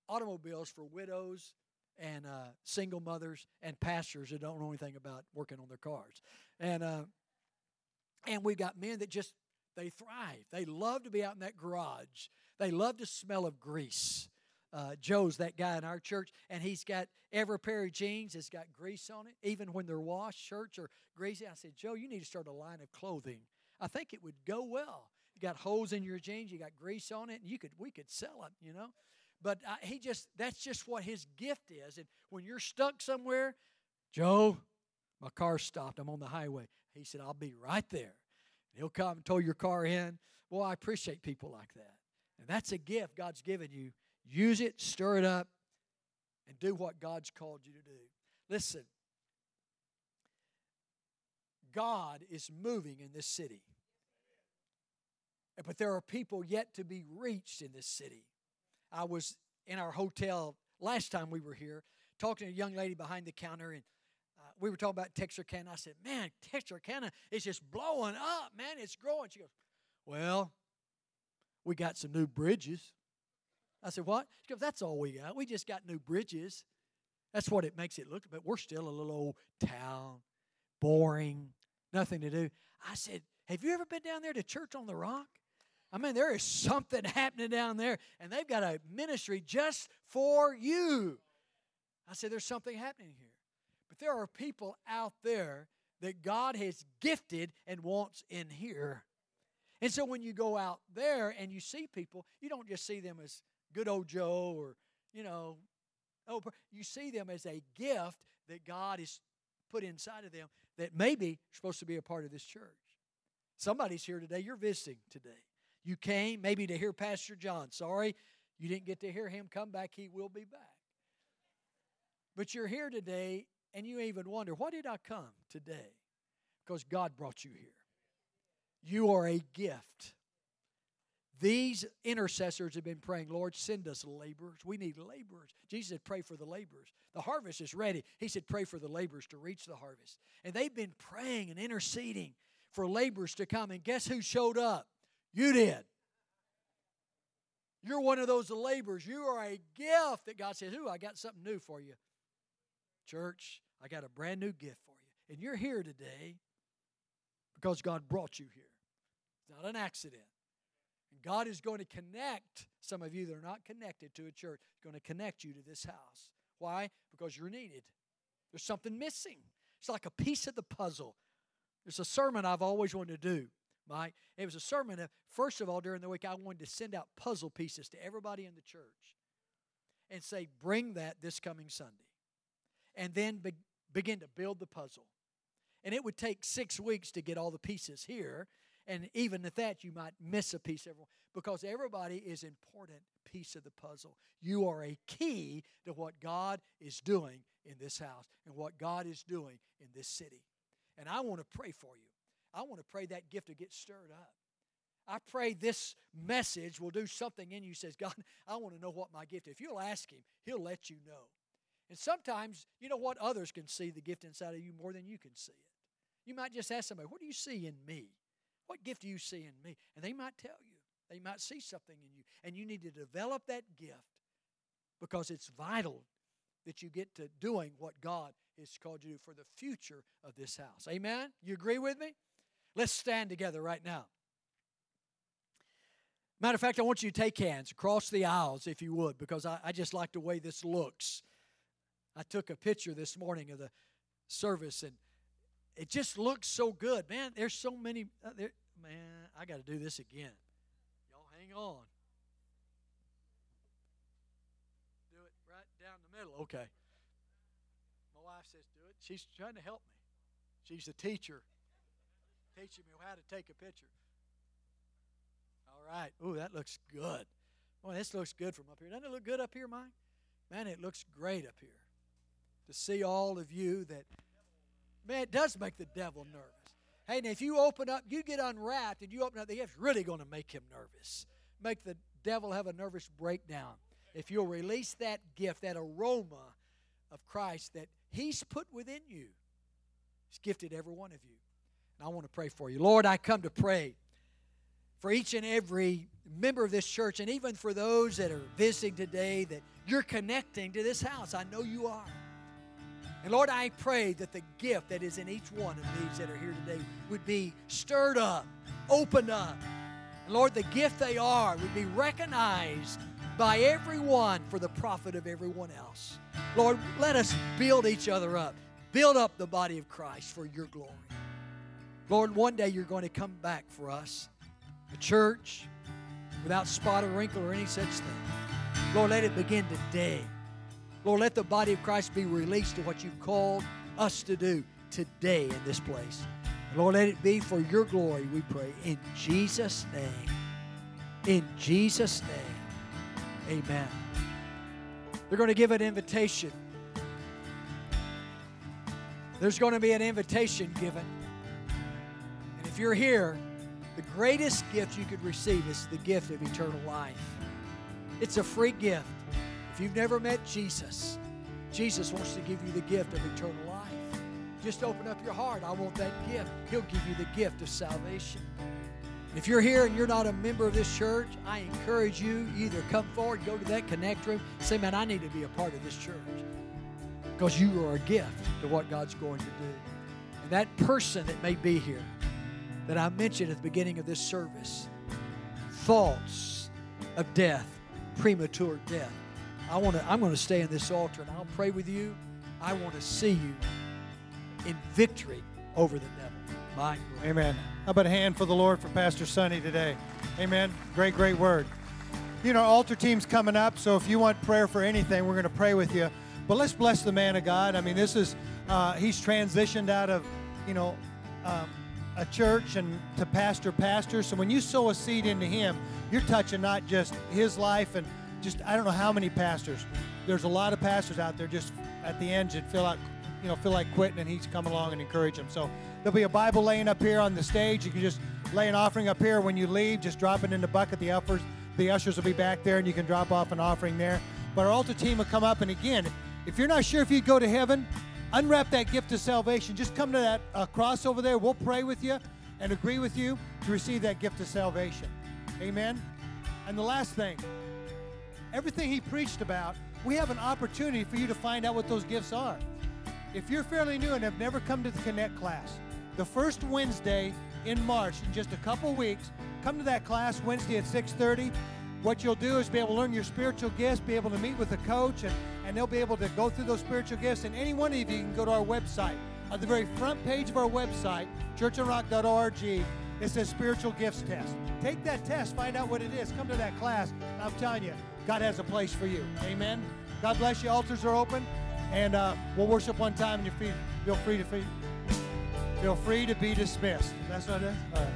automobiles for widows and uh, single mothers and pastors that don't know anything about working on their cars. And uh, and we've got men that just, they thrive. They love to be out in that garage. They love the smell of grease. Uh, Joe's that guy in our church, and he's got every pair of jeans has got grease on it, even when they're washed. Shirts are greasy. I said, Joe, you need to start a line of clothing. I think it would go well. You got holes in your jeans, you got grease on it, and you could we could sell it, you know. but he just that's just what his gift is. And when you're stuck somewhere, Joe, my car stopped. I'm on the highway. He said, I'll be right there. And he'll come and tow your car in. Well, I appreciate people like that. And that's a gift God's given you. Use it, stir it up, and do what God's called you to do. Listen, God is moving in this city. But there are people yet to be reached in this city. I was in our hotel last time we were here talking to a young lady behind the counter, and we were talking about Texarkana. I said, Man, Texarkana is just blowing up, man. It's growing. She goes, Well, we got some new bridges. I said, What? She goes, That's all we got. We just got new bridges. That's what it makes it look, but we're still a little old town, boring, nothing to do. I said, Have you ever been down there to Church on the Rock? I mean, there is something happening down there, and they've got a ministry just for you. I said, There's something happening here. But there are people out there that God has gifted and wants in here. And so when you go out there and you see people, you don't just see them as good old Joe or, you know, oh, you see them as a gift that God has put inside of them that maybe supposed to be a part of this church. Somebody's here today. You're visiting today. You came maybe to hear Pastor John. Sorry, you didn't get to hear him come back. He will be back. But you're here today and you even wonder, why did I come today? Because God brought you here. You are a gift. These intercessors have been praying, Lord, send us laborers. We need laborers. Jesus said, pray for the laborers. The harvest is ready. He said, pray for the laborers to reach the harvest. And they've been praying and interceding for laborers to come. And guess who showed up? You did. You're one of those laborers. You are a gift that God says, Ooh, I got something new for you. Church, I got a brand new gift for you. And you're here today because God brought you here. It's not an accident. And God is going to connect some of you that are not connected to a church, He's going to connect you to this house. Why? Because you're needed. There's something missing. It's like a piece of the puzzle. It's a sermon I've always wanted to do, Mike. It was a sermon that, first of all, during the week, I wanted to send out puzzle pieces to everybody in the church and say, bring that this coming Sunday. And then be- begin to build the puzzle. And it would take six weeks to get all the pieces here. And even at that, you might miss a piece every because everybody is important piece of the puzzle. You are a key to what God is doing in this house and what God is doing in this city. And I want to pray for you. I want to pray that gift to get stirred up. I pray this message will do something in you. Says God, I want to know what my gift. Is. If you'll ask Him, He'll let you know. And sometimes, you know what? Others can see the gift inside of you more than you can see it. You might just ask somebody, What do you see in me? What gift do you see in me? And they might tell you. They might see something in you. And you need to develop that gift because it's vital that you get to doing what God has called you to for the future of this house. Amen? You agree with me? Let's stand together right now. Matter of fact, I want you to take hands across the aisles if you would, because I, I just like the way this looks. I took a picture this morning of the service and it just looks so good. Man, there's so many. Uh, there, man, I got to do this again. Y'all hang on. Do it right down the middle. Okay. My wife says, do it. She's trying to help me. She's the teacher, teaching me how to take a picture. All right. Ooh, that looks good. Boy, this looks good from up here. Doesn't it look good up here, Mike? Man, it looks great up here. To see all of you that Man, it does make the devil nervous. Hey, and if you open up, you get unwrapped and you open up the gift, really going to make him nervous. Make the devil have a nervous breakdown. If you'll release that gift, that aroma of Christ that he's put within you, he's gifted every one of you. And I want to pray for you. Lord, I come to pray for each and every member of this church and even for those that are visiting today that you're connecting to this house. I know you are. And Lord, I pray that the gift that is in each one of these that are here today would be stirred up, opened up. And Lord, the gift they are would be recognized by everyone for the profit of everyone else. Lord, let us build each other up, build up the body of Christ for your glory. Lord, one day you're going to come back for us, a church without spot or wrinkle or any such thing. Lord, let it begin today. Lord, let the body of Christ be released to what you've called us to do today in this place. Lord, let it be for your glory, we pray. In Jesus' name. In Jesus' name. Amen. They're going to give an invitation. There's going to be an invitation given. And if you're here, the greatest gift you could receive is the gift of eternal life. It's a free gift. If you've never met Jesus, Jesus wants to give you the gift of eternal life. Just open up your heart. I want that gift. He'll give you the gift of salvation. If you're here and you're not a member of this church, I encourage you either come forward, go to that connect room, say, man, I need to be a part of this church. Because you are a gift to what God's going to do. And that person that may be here that I mentioned at the beginning of this service, thoughts of death, premature death. I want to I'm going to stay in this altar and I'll pray with you. I want to see you in victory over the devil. My God. Amen. How about a hand for the Lord for Pastor Sonny today? Amen. Great, great word. You know, altar team's coming up, so if you want prayer for anything, we're going to pray with you. But let's bless the man of God. I mean, this is, uh, he's transitioned out of, you know, um, a church and to pastor pastor. So when you sow a seed into him, you're touching not just his life and just, I don't know how many pastors. There's a lot of pastors out there just at the end that feel like, you know, feel like quitting and he's come along and encourage them. So there'll be a Bible laying up here on the stage. You can just lay an offering up here when you leave. Just drop it in the bucket. The ushers, the ushers will be back there and you can drop off an offering there. But our altar team will come up and again, if you're not sure if you'd go to heaven, unwrap that gift of salvation. Just come to that uh, cross over there. We'll pray with you and agree with you to receive that gift of salvation. Amen. And the last thing, everything he preached about, we have an opportunity for you to find out what those gifts are. If you're fairly new and have never come to the Connect class, the first Wednesday in March, in just a couple weeks, come to that class Wednesday at 6:30. What you'll do is be able to learn your spiritual gifts, be able to meet with a coach, and, and they'll be able to go through those spiritual gifts. And any one of you can go to our website. On the very front page of our website, churchandrock.org, it says spiritual gifts test. Take that test, find out what it is. Come to that class. I'm telling you, God has a place for you. Amen. God bless you. Altars are open. And uh, we'll worship one time and you're feel free to feel free to be dismissed. That's what it is? All right.